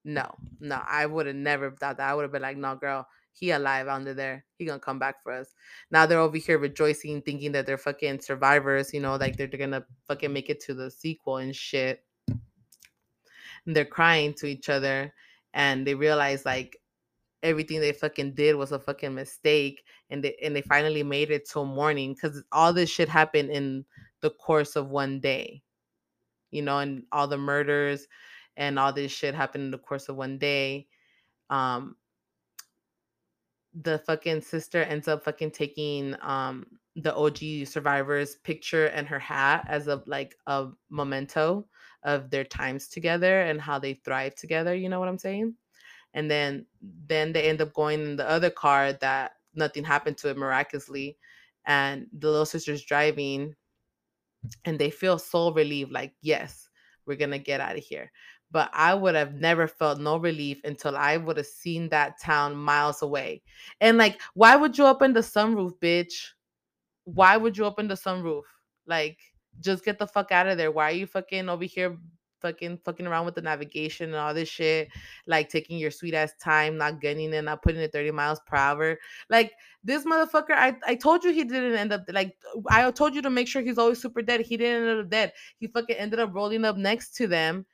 No, no, I would have never thought that. I would have been like, no, girl, he alive under there. He gonna come back for us. Now they're over here rejoicing, thinking that they're fucking survivors. You know, like they're, they're gonna fucking make it to the sequel and shit and they're crying to each other and they realize like everything they fucking did was a fucking mistake and they and they finally made it till morning because all this shit happened in the course of one day you know and all the murders and all this shit happened in the course of one day um the fucking sister ends up fucking taking um the OG survivors picture and her hat as a like a memento of their times together and how they thrive together, you know what I'm saying? And then then they end up going in the other car that nothing happened to it miraculously and the little sister's driving and they feel so relieved like yes, we're to get out of here. But I would have never felt no relief until I would have seen that town miles away. And like, why would you open the sunroof, bitch? why would you open the sunroof? Like, just get the fuck out of there. Why are you fucking over here fucking fucking around with the navigation and all this shit, like taking your sweet ass time, not getting it, not putting it 30 miles per hour. Like this motherfucker, I, I told you he didn't end up like I told you to make sure he's always super dead. He didn't end up dead. He fucking ended up rolling up next to them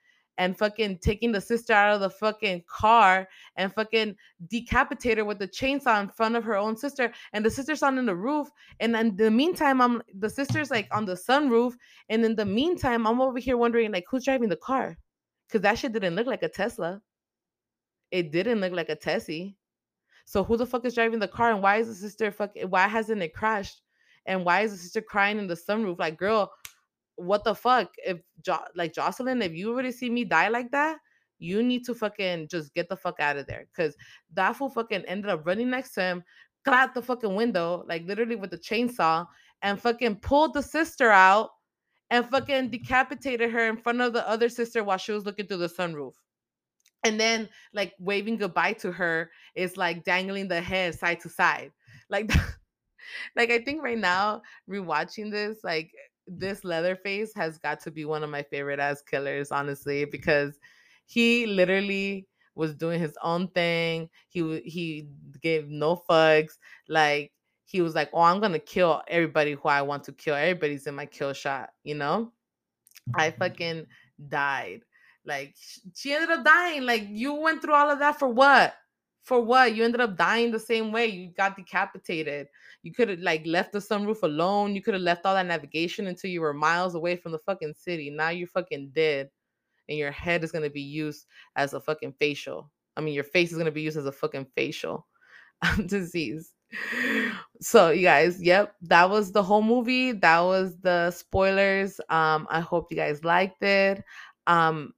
and fucking taking the sister out of the fucking car and fucking decapitate her with the chainsaw in front of her own sister. And the sister's on in the roof. And in the meantime, I'm the sister's like on the sunroof. And in the meantime, I'm over here wondering like who's driving the car? Because that shit didn't look like a Tesla. It didn't look like a Tessie. So who the fuck is driving the car? And why is the sister fucking why hasn't it crashed? And why is the sister crying in the sunroof? Like, girl, what the fuck? If jo- like Jocelyn, if you already see me die like that, you need to fucking just get the fuck out of there. Cause that fool fucking ended up running next to him, clapped the fucking window, like literally with the chainsaw, and fucking pulled the sister out and fucking decapitated her in front of the other sister while she was looking through the sunroof. And then like waving goodbye to her is like dangling the head side to side. Like [laughs] like I think right now, rewatching this, like this Leatherface has got to be one of my favorite ass killers, honestly, because he literally was doing his own thing. He he gave no fucks. Like he was like, "Oh, I'm gonna kill everybody who I want to kill. Everybody's in my kill shot," you know. I mm-hmm. fucking died. Like she ended up dying. Like you went through all of that for what? For what? You ended up dying the same way. You got decapitated. You could have like left the sunroof alone. You could have left all that navigation until you were miles away from the fucking city. Now you're fucking dead. And your head is gonna be used as a fucking facial. I mean, your face is gonna be used as a fucking facial [laughs] disease. So you guys, yep, that was the whole movie. That was the spoilers. Um, I hope you guys liked it. Um,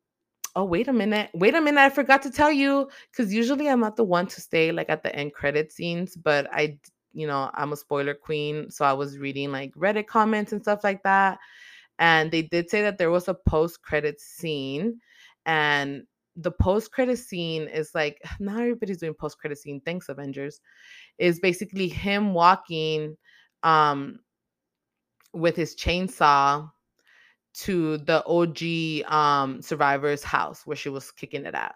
oh wait a minute wait a minute i forgot to tell you because usually i'm not the one to stay like at the end credit scenes but i you know i'm a spoiler queen so i was reading like reddit comments and stuff like that and they did say that there was a post credit scene and the post credit scene is like [sighs] not everybody's doing post credit scene thanks avengers is basically him walking um with his chainsaw to the OG um survivor's house where she was kicking it at.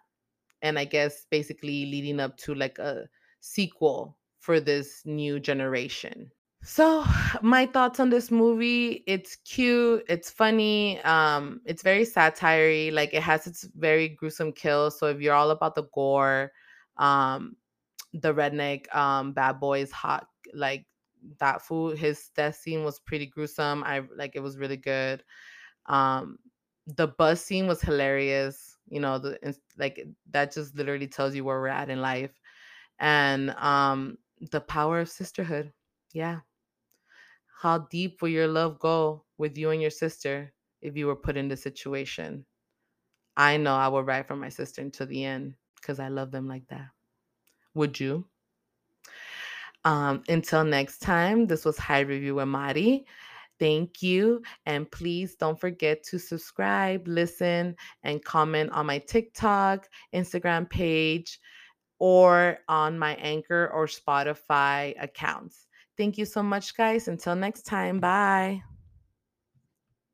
And I guess basically leading up to like a sequel for this new generation. So, my thoughts on this movie, it's cute, it's funny, um it's very satire like it has its very gruesome kills, so if you're all about the gore, um the redneck um bad boys hot like that food his death scene was pretty gruesome. I like it was really good um, the bus scene was hilarious. You know, the like that just literally tells you where we're at in life, and um, the power of sisterhood. Yeah. How deep will your love go with you and your sister if you were put in this situation? I know I would ride for my sister until the end because I love them like that. Would you? Um, until next time, this was High Review with Mari. Thank you. And please don't forget to subscribe, listen, and comment on my TikTok, Instagram page, or on my Anchor or Spotify accounts. Thank you so much, guys. Until next time, bye.